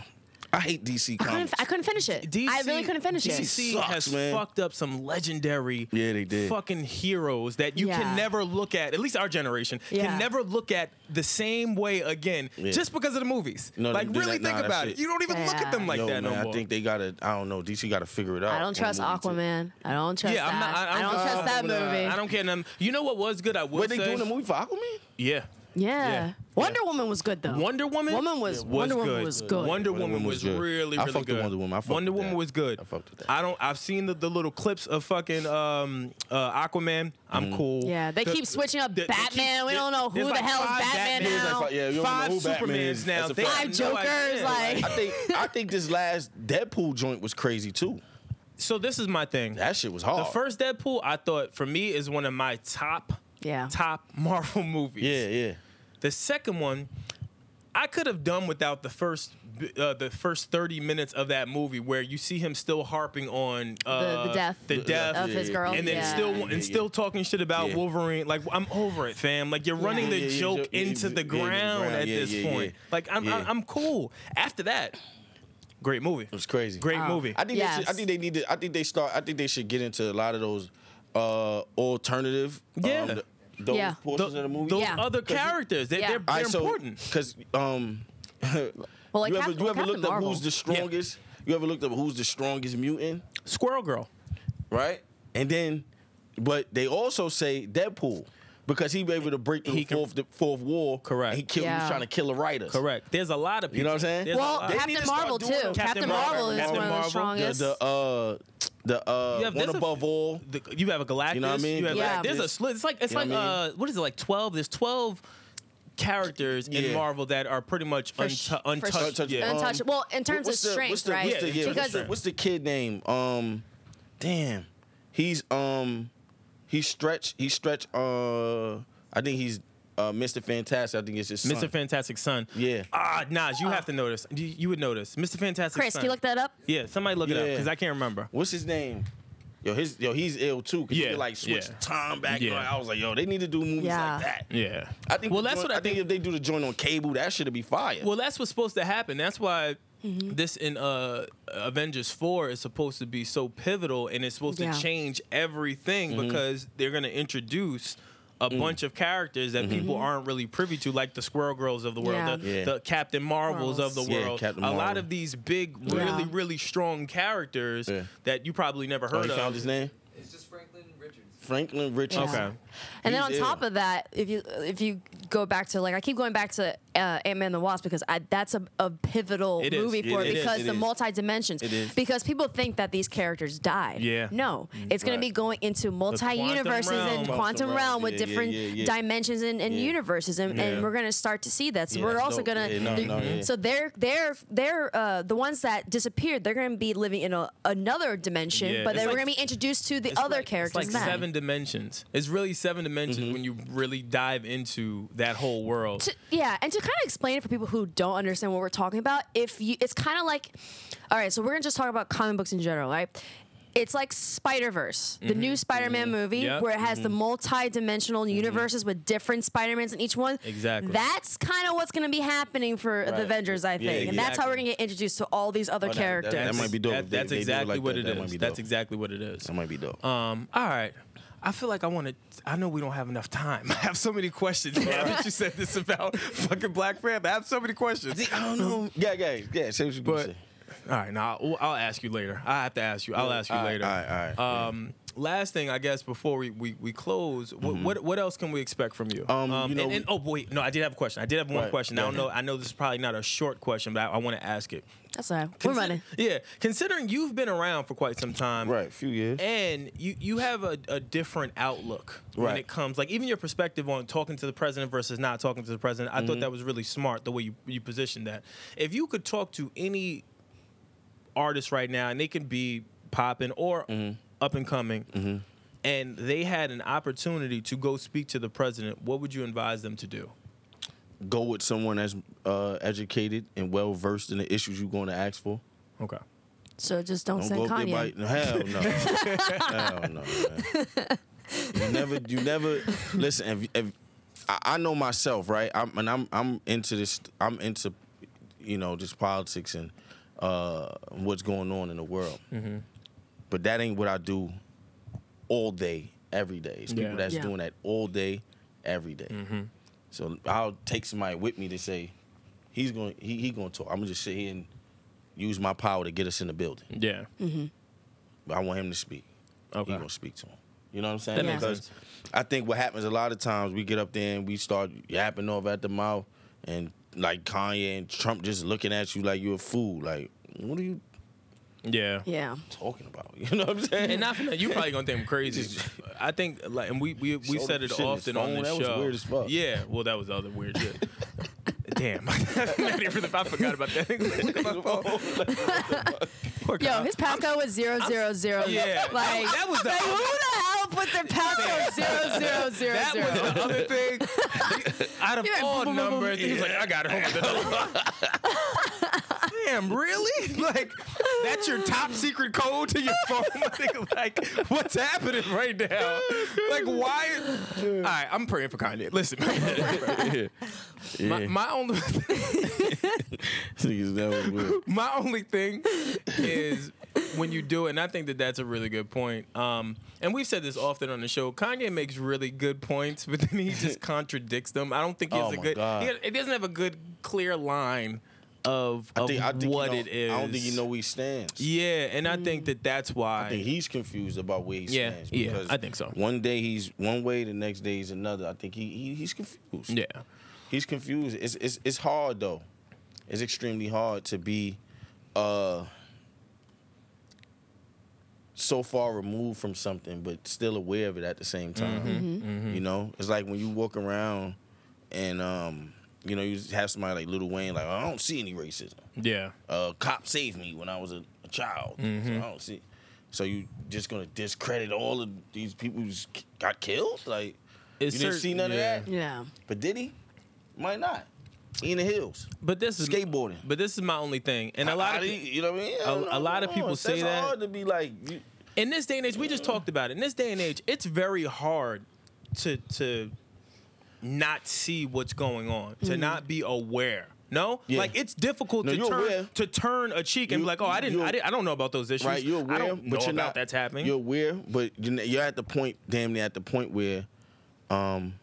I hate DC I couldn't, comics. I couldn't finish it. DC, I really couldn't finish it. DC Sucks, has man. fucked up some legendary Yeah, they did. fucking heroes that you Yeah. can never look at, at least our generation, Yeah. can never look at the same way again Yeah. just because of the movies. No, like, really that- think nah, that about shit- it. You don't even look at them like Yo, that man, no more. I think they gotta. I don't know. DC gotta figure it out. I don't trust. Aquaman. I don't trust yeah, that. I'm not. I, I don't I'm- trust that uh, movie. I don't care. Them. You know what was good? I will Wait, they say. doing a movie for Aquaman? Yeah. Yeah. Yeah. Wonder Woman was good though. Wonder Woman. Woman was- Wonder Woman was good. Wonder, Wonder Woman Woman was, was good. really, I really fucked good. Wonder Woman. I fucked Wonder Woman was good. I fucked with that. I don't. I've seen the, the little clips of fucking um, uh, Aquaman. I'm cool. Yeah, they The- keep switching up the- Batman. keep- We don't know who the like hell is five Batman Batmans. now. Like, yeah, you don't know Five who Supermans now. They. Five have Jokers, idea. like- I think (laughs) I think this last Deadpool joint was crazy too. So this is my thing. That shit was hard. The first Deadpool, I thought for me is one of my top, Yeah. top (laughs) Marvel movies. Yeah, yeah. The second one, I could have done without the first. Uh, the first 30 minutes of that movie where you see him still harping on uh, the death the death of his girl. and then yeah. still and yeah, still talking shit about Yeah. Wolverine. Like I'm over it, fam. Like you're running Yeah, the yeah, yeah, joke yeah, into yeah, the yeah, yeah, ground yeah, at yeah, this yeah, point. yeah. Like I'm, Yeah. I'm I'm cool. After that, great movie. It was crazy. Great Oh. movie. I think they should, I think they need to. I think they start. I think they should get into a lot of those uh alternative. Yeah. Um, th- those Yeah. portions Th- of the movie. those Yeah. other characters, they, Yeah. they're, they're right, so, important. Because um, (laughs) Well, like you ever Cap- you well, ever Captain looked up who's the strongest? You ever looked up who's the strongest mutant? Squirrel Girl. Right. And then But they also say Deadpool because he be able to break through the fourth, the fourth wall. Correct. and He killed. He was trying to kill the writers. Correct. There's a lot of people. You know what I'm saying? There's a Well, lot- They need Captain to start Marvel doing too. it. Captain, Captain Marvel Marvel, is Captain one of the Marvel. The, strongest. the uh the uh You have- one there's a- above all. the, you have a Galactus. You know what I mean? have, Yeah. There's a slit. It's like it's You know like what I uh, what is it like twelve? There's twelve characters in Marvel that are pretty much For untou- sh- for untouched. sh- Untouched- yeah. um, Untouchable. Well, in terms of what's the- strength, what's the, right? What's the, yeah, because what's, the, what's the kid name? Um, damn, he's um, he's stretched. He stretched. Uh, I think he's uh, Mr. Fantastic. I think it's his son. Mr. Fantastic Son. Yeah. Ah, Nas, you have to notice. You, you would notice. Mr. Fantastic Chris, Son. can you look that up? Yeah, somebody look it up Yeah. because I can't remember. What's his name? Yo, his yo, he's ill too. Cause Yeah, he could, like switch yeah. time back. you know, Yeah. I was like, yo, they need to do movies Yeah. like that. Yeah. I think. Well, the that's joint- what I, think. if they do the joint on cable, that should be fire. Well, that's what's supposed to happen. That's why Mm-hmm. this in uh, Avengers 4 is supposed to be so pivotal and it's supposed Yeah. to change everything Mm-hmm. because they're going to introduce a Mm. bunch of characters that people aren't really privy to, like the Squirrel Girls of the world, Yeah. the, Yeah. the Captain Marvels of the Yeah, world. Captain a lot of these big, really, Yeah. really strong characters Yeah. that you probably never oh, heard you of. found his name? It's just Franklin Richards. Franklin Richards. Yeah. Okay. And then on top of that, if you if you go back to like I keep going back to uh, Ant Man and the Wasp because I, that's a, a pivotal It is. movie for It it is. because It the multi dimensions. Because people think that these characters died. Yeah. No, it's going Right. to be going into multi universes and Quantum realm. realm with Yeah, different yeah, yeah. dimensions and, and universes, and, and we're going to start to see that. So we're also going to. No, no. So they're they're they're uh, the ones that disappeared. They're going to be living in a, another dimension, but it's they were like- going to be introduced to the other like, characters. It's like seven dimensions. It's really seven dimensions Mm-hmm. when you really dive into that whole world. to, yeah, and to kind of explain it for people who don't understand what we're talking about, if you, it's kind of like, all right, so we're gonna just talk about comic books in general, right? It's like Spider Verse, the new Spider Man movie, Yep. where it has the multi dimensional universes with different Spider Mans in each one. Exactly. That's kind of what's gonna be happening for the Avengers, I think, Yeah, and that's how we're gonna get introduced to all these other Oh, that- that- characters. that might be dope That- if they- that's they do exactly like what that. it That might is. be That's exactly what it is. That might be dope. Um, all right. I feel like I want to. I know we don't have enough time. (laughs) I have so many questions now that you said this about (laughs) fucking Black Panther. I have so many questions. I don't know. Yeah, yeah, yeah. Say what you But. All right, now I'll, I'll ask you later. I have to ask you. I'll ask you All right, later. all right, all right. Um, last thing, I guess, before we we, we close, what, what what else can we expect from you? Mm-hmm. Um, you know, and, and- oh wait, no, I did have a question. I did have one Right, question. go I don't know. ahead. I know this is probably not a short question, but I, I want to ask it. That's all right. We're running. Yeah, considering you've been around for quite some time, Right, a few years. and you you have a, a different outlook when it comes like even your perspective on talking to the president versus not talking to the president i Mm-hmm. thought that was really smart the way you, you positioned that if you could talk to any artist right now and they can be popping or Mm-hmm. up and coming and they had an opportunity to go speak to the president what would you advise them to do Go with someone that's uh, educated and well versed in the issues you're going to ask for. okay So just don't, Don't say go up Kanye. there by hell no, (laughs) hell no. Man. You never, you never listen. If, if I, I know myself, right? I'm and I'm I'm into this. I'm into, you know, just politics and uh, what's going on in the world. Mm-hmm. But that ain't what I do all day, every day. It's people Yeah. that's Yeah. doing that all day, every day. Mm-hmm. So I'll take somebody with me to say, he's going, he he going to talk. I'm gonna just sit here and use my power to get us in the building. yeah But I want him to speak. okay He gonna speak to him. You know what I'm saying? That makes because sense. I think what happens a lot of times we get up there and we start yapping off at the mouth and like Kanye and Trump just looking at you like you're a fool. Like, what are you yeah Yeah. talking about? (laughs) You know what I'm saying? and not for that, you probably gonna think I'm (laughs) crazy. I think, like, and we we we Showed said it shit in his often on phone. this That was show. weird as fuck. Yeah, well, that was the other weird shit. (laughs) Damn, I forgot about that. Look at my phone. Poor Yo, his passcode was zero zero zero. Yeah, like that was the like, who the hell put their passcode zero zero zero That was zero? the other thing. (laughs) Out of You're like, all boom, boom, boom, boom. numbers, he was like, "I got it home with the Damn, really? (laughs) Like, that's your top secret code to your (laughs) phone? Like, like, what's happening right now? Oh, like, why? All right, I'm praying for Kanye. Listen, my, my only Niggas, that was my only thing is when you do it, and I think that that's a really good point. Um, and we've said this often on the show. Kanye makes really good points, (laughs) but then he just (laughs) contradicts them. I don't think he has Oh a good. He, he doesn't have a good, clear line of, I of think, I think what you know, it is. I don't think you know where he stands. Yeah, and I think that that's why. I think he's confused about where he Yeah, stands. yeah, because I think so. One day he's one way, the next day he's another. I think he, he he's confused. yeah, He's confused. It's it's it's hard though. It's extremely hard to be uh so far removed from something but still aware of it at the same time. Mm-hmm. You know? It's like when you walk around and um you know, you just have somebody like Lil Wayne, like, I don't see any racism. yeah, Uh, cop saved me when I was a, a child. Mm-hmm. So I don't see. So you just gonna discredit all of these people who got killed? Like, it's you didn't cer- see none yeah. of that? Yeah. But did he? Might not. In the hills. But this is Skateboarding. But this is my only thing, and a lot of you, you know what I mean? A- a lot of people That's say that. It's hard to be like. You, in this day and age, we just talked about it. In this day and age, it's very hard to to not see what's going on, to not be aware. No, Yeah. like it's difficult No, to turn aware. to turn a cheek and You- be like, "Oh, I didn't, I didn't, I don't know about those issues. right, you're aware, I don't know but you're about not. that's happening." You're aware, but you're at the point, damn near at the point where, um,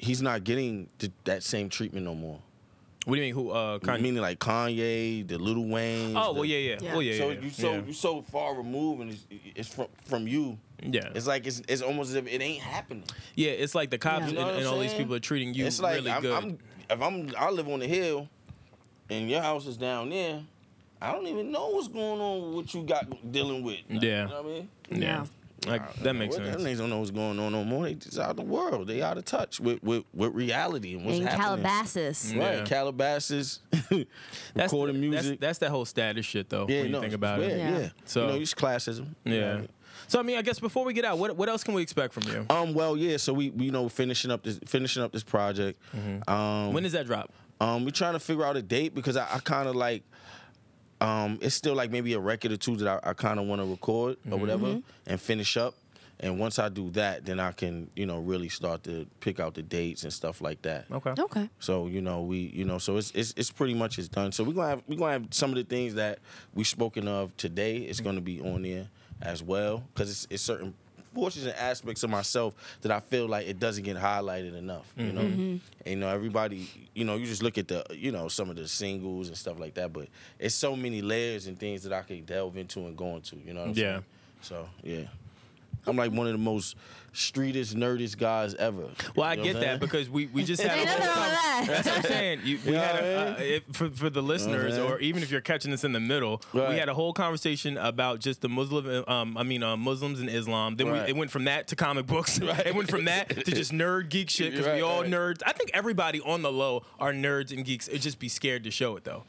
he's not getting th- that same treatment no more. what do you mean? Who? Uh, Kanye? Meaning like Kanye, the Lil Wayne. oh, well, yeah, yeah, Yeah. well, yeah, So yeah, you so yeah. you so far removed, and it's, it's from from you. yeah. It's like it's it's almost as if it ain't happening. yeah, it's like the cops Yeah. and, You know what and all these people are treating you it's like really I'm, good. I'm if I'm I live on the hill, and your house is down there. I don't even know what's going on with what you got dealing with. Yeah. you know what I mean. yeah, like that makes Well, sense. Them niggas don't know what's going on no more. They just out of the world. They out of touch with with, with reality and what's In happening. Calabasas. Right, Yeah. Calabasas, (laughs) That's recording the- music. That's, that's that whole status shit, though. yeah, when you no, think about weird, it. Yeah, Yeah. So- you know, it's classism. you Yeah. know. So I mean, I guess before we get out, what what else can we expect from you? Um. Well, yeah. So we, we you know finishing up this finishing up this project. Um. when does that drop? Um, we're trying to figure out a date because I, I kind of like, um, it's still like maybe a record or two that I, I kind of want to record or mm-hmm. whatever mm-hmm. and finish up. And once I do that, then I can, you know, really start to pick out the dates and stuff like that. Okay. Okay. So you know we you know so it's it's, it's pretty much it's done. So we're gonna have we're gonna have some of the things that we spoken of today. It's mm-hmm. gonna be on there as well because it's, it's certain portions and aspects of myself that I feel like it doesn't get highlighted enough. You know, mm-hmm. Mm-hmm. and, you know everybody. You know you just look at the you know some of the singles and stuff like that, but it's so many layers and things that I can delve into and go into. You know what I'm Yeah. saying? So yeah. I'm like one of the most streetest, nerdest guys ever. Well, I You know get that because we, we just (laughs) had a Ain't whole nothing wrong with con- that. That's what I'm saying. You, we (laughs) You know had what a, I uh, if, for, for the listeners, saying? or even if you're catching this in the middle, we had a whole conversation about just the Muslim, um, I mean, uh, Muslims and Islam. Then Right. we, it went from that to comic books. (laughs) It went from that to just nerd geek shit because we Right, all right. nerds. I think everybody on the low are nerds and geeks. It'd just be scared to show it though.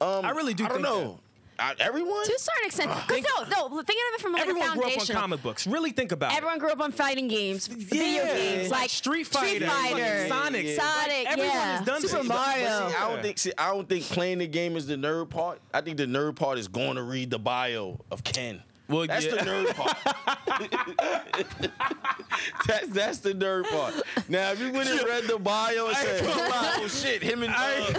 Um, I really do I don't think know. I, everyone. To a certain extent. Because no, no, thinking of it from like Everyone a grew up on comic books. Really think about Everyone grew up on fighting games, video games, like Street Fighter, Street Fighter, Sonic. Yeah. Sonic, Everyone yeah, has done Super this. But- but Mario. See, I don't think. See, I don't think playing the game is the nerd part. I think the nerd part is going to read the bio of Ken. Well, That's yeah. the nerd part. (laughs) that's that's the nerd part. Now, if you went and read the bio and said, "Oh shit, him and uh, him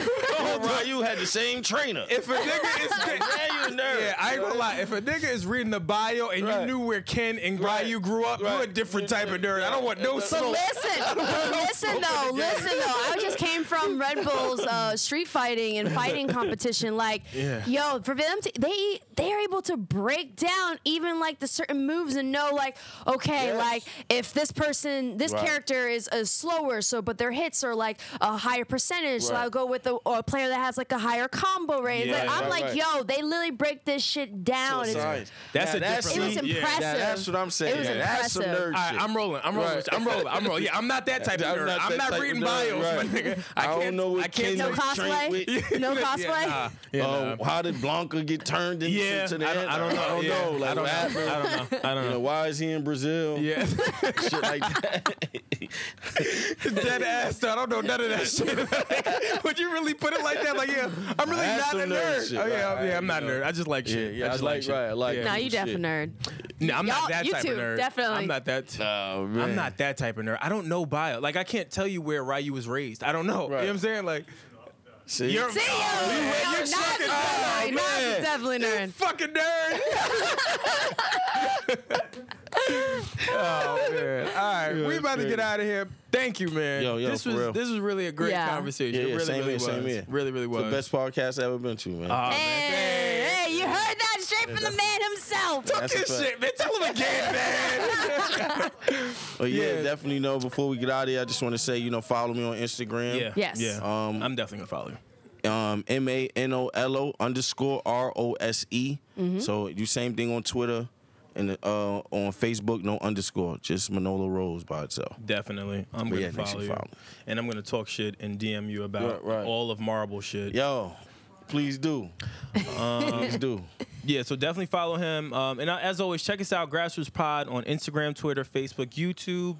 and Ryu had the same trainer," If a nigga is (laughs) yeah, you a nerd. Yeah, I ain't gonna lie. If a nigga is reading the bio and Right. you knew where Ken and Right. Ryu grew up, you're a different type of nerd. I don't want no But smoke. listen, (laughs) but listen though, listen though. I just came from Red Bull's uh, street fighting and fighting competition. Like, Yeah. yo, for them, to, they they are able to break down even like the certain moves and know like, okay, Yes. like if this person, this Right. character is uh, slower, so but their hits are like a higher percentage. So I'll go with a, or a player that has like a higher combo range. Yeah. like, I'm Right, like, right. yo, they literally break this shit down. So It's- science. That's Now, a different- it was Yeah. impressive. Now, that's what I'm saying. It was Yeah, that's some nerd All right, shit. I'm rolling. I'm rolling. Right. I'm rolling. I'm rolling. Yeah, I'm not that type of nerd. I'm not reading bios, my nigga. I don't can't- know what I can't No tell cosplay? No (laughs) cosplay? Yeah, Uh, how did Blanka get turned into Yeah, the I don't, end? I don't know. I don't know. I don't know. I don't know. I don't You know, know. why is he in Brazil? Yeah, (laughs) Shit like that. dead ass. though. I don't know none of that shit. (laughs) Would you really put it like that? Like, yeah, I'm really not a nerd nerd. shit, oh yeah, right, yeah, I'm not a nerd. I just like Yeah, shit. yeah, I I just like- shit. right, I like Yeah. it. Nah, you Shit. definitely nerd. No, I'm Y'all- not that type too, of nerd. definitely. I'm not that. Oh, man. I'm not that type of nerd. I don't know bio. Like I can't tell you where Ryu was raised. I don't know. You know what I'm saying? Like See? you're See yo, Oh, yo, you're Nas is sucking- oh, definitely, Oh, Nas man. is definitely nerd. fucking nerd. (laughs) (laughs) Oh man! All right, we about to get out of here. Thank you, man. Yo, yo, this for was real. this was really a great Yeah. conversation. Yeah, it yeah, really, same really here, was. same here. Really, really was. The best podcast I've ever been to, man. Oh, Hey, thanks. hey, you heard that straight from the man himself. That's a Good fact. shit, man. Tell him again, (laughs) man. But yeah, Yeah. definitely know. Before we get out of here, I just want to say, you know, follow me on Instagram. yeah. Yes. Yeah. Um, I'm definitely gonna follow you. um, M A N O L O underscore R O S E. Mm-hmm. So you same thing on Twitter and uh, on Facebook, no underscore, just Manolo Rose by itself. Definitely. I'm But gonna yeah, follow you follow. And I'm gonna talk shit and DM you about Right, right. all of Marvel shit. Yo, please do. Um, please do. Yeah, so definitely follow him. Um, and as always, check us out, Grassroots Pod, on Instagram, Twitter, Facebook, YouTube.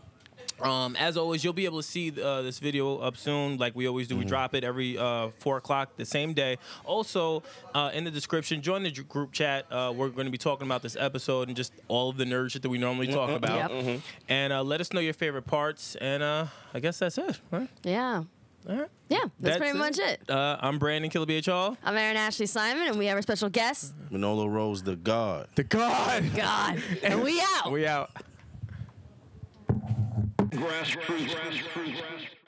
Um, as always, you'll be able to see uh, this video up soon, like we always do. We drop it every uh, four o'clock the same day. Also, uh, in the description, join the group chat. Uh, we're going to be talking about this episode and just all of the nerd shit that we normally talk about. Yep. And uh, let us know your favorite parts. And uh, I guess that's it. Right? Yeah. All right. Yeah, that's, pretty much it. Uh, I'm Brandon Killer BH Hall. I'm Aaron Ashley Simon, and we have our special guest, Manolo Rose, the God. The God. God. (laughs) and we out. We out. Grassroots.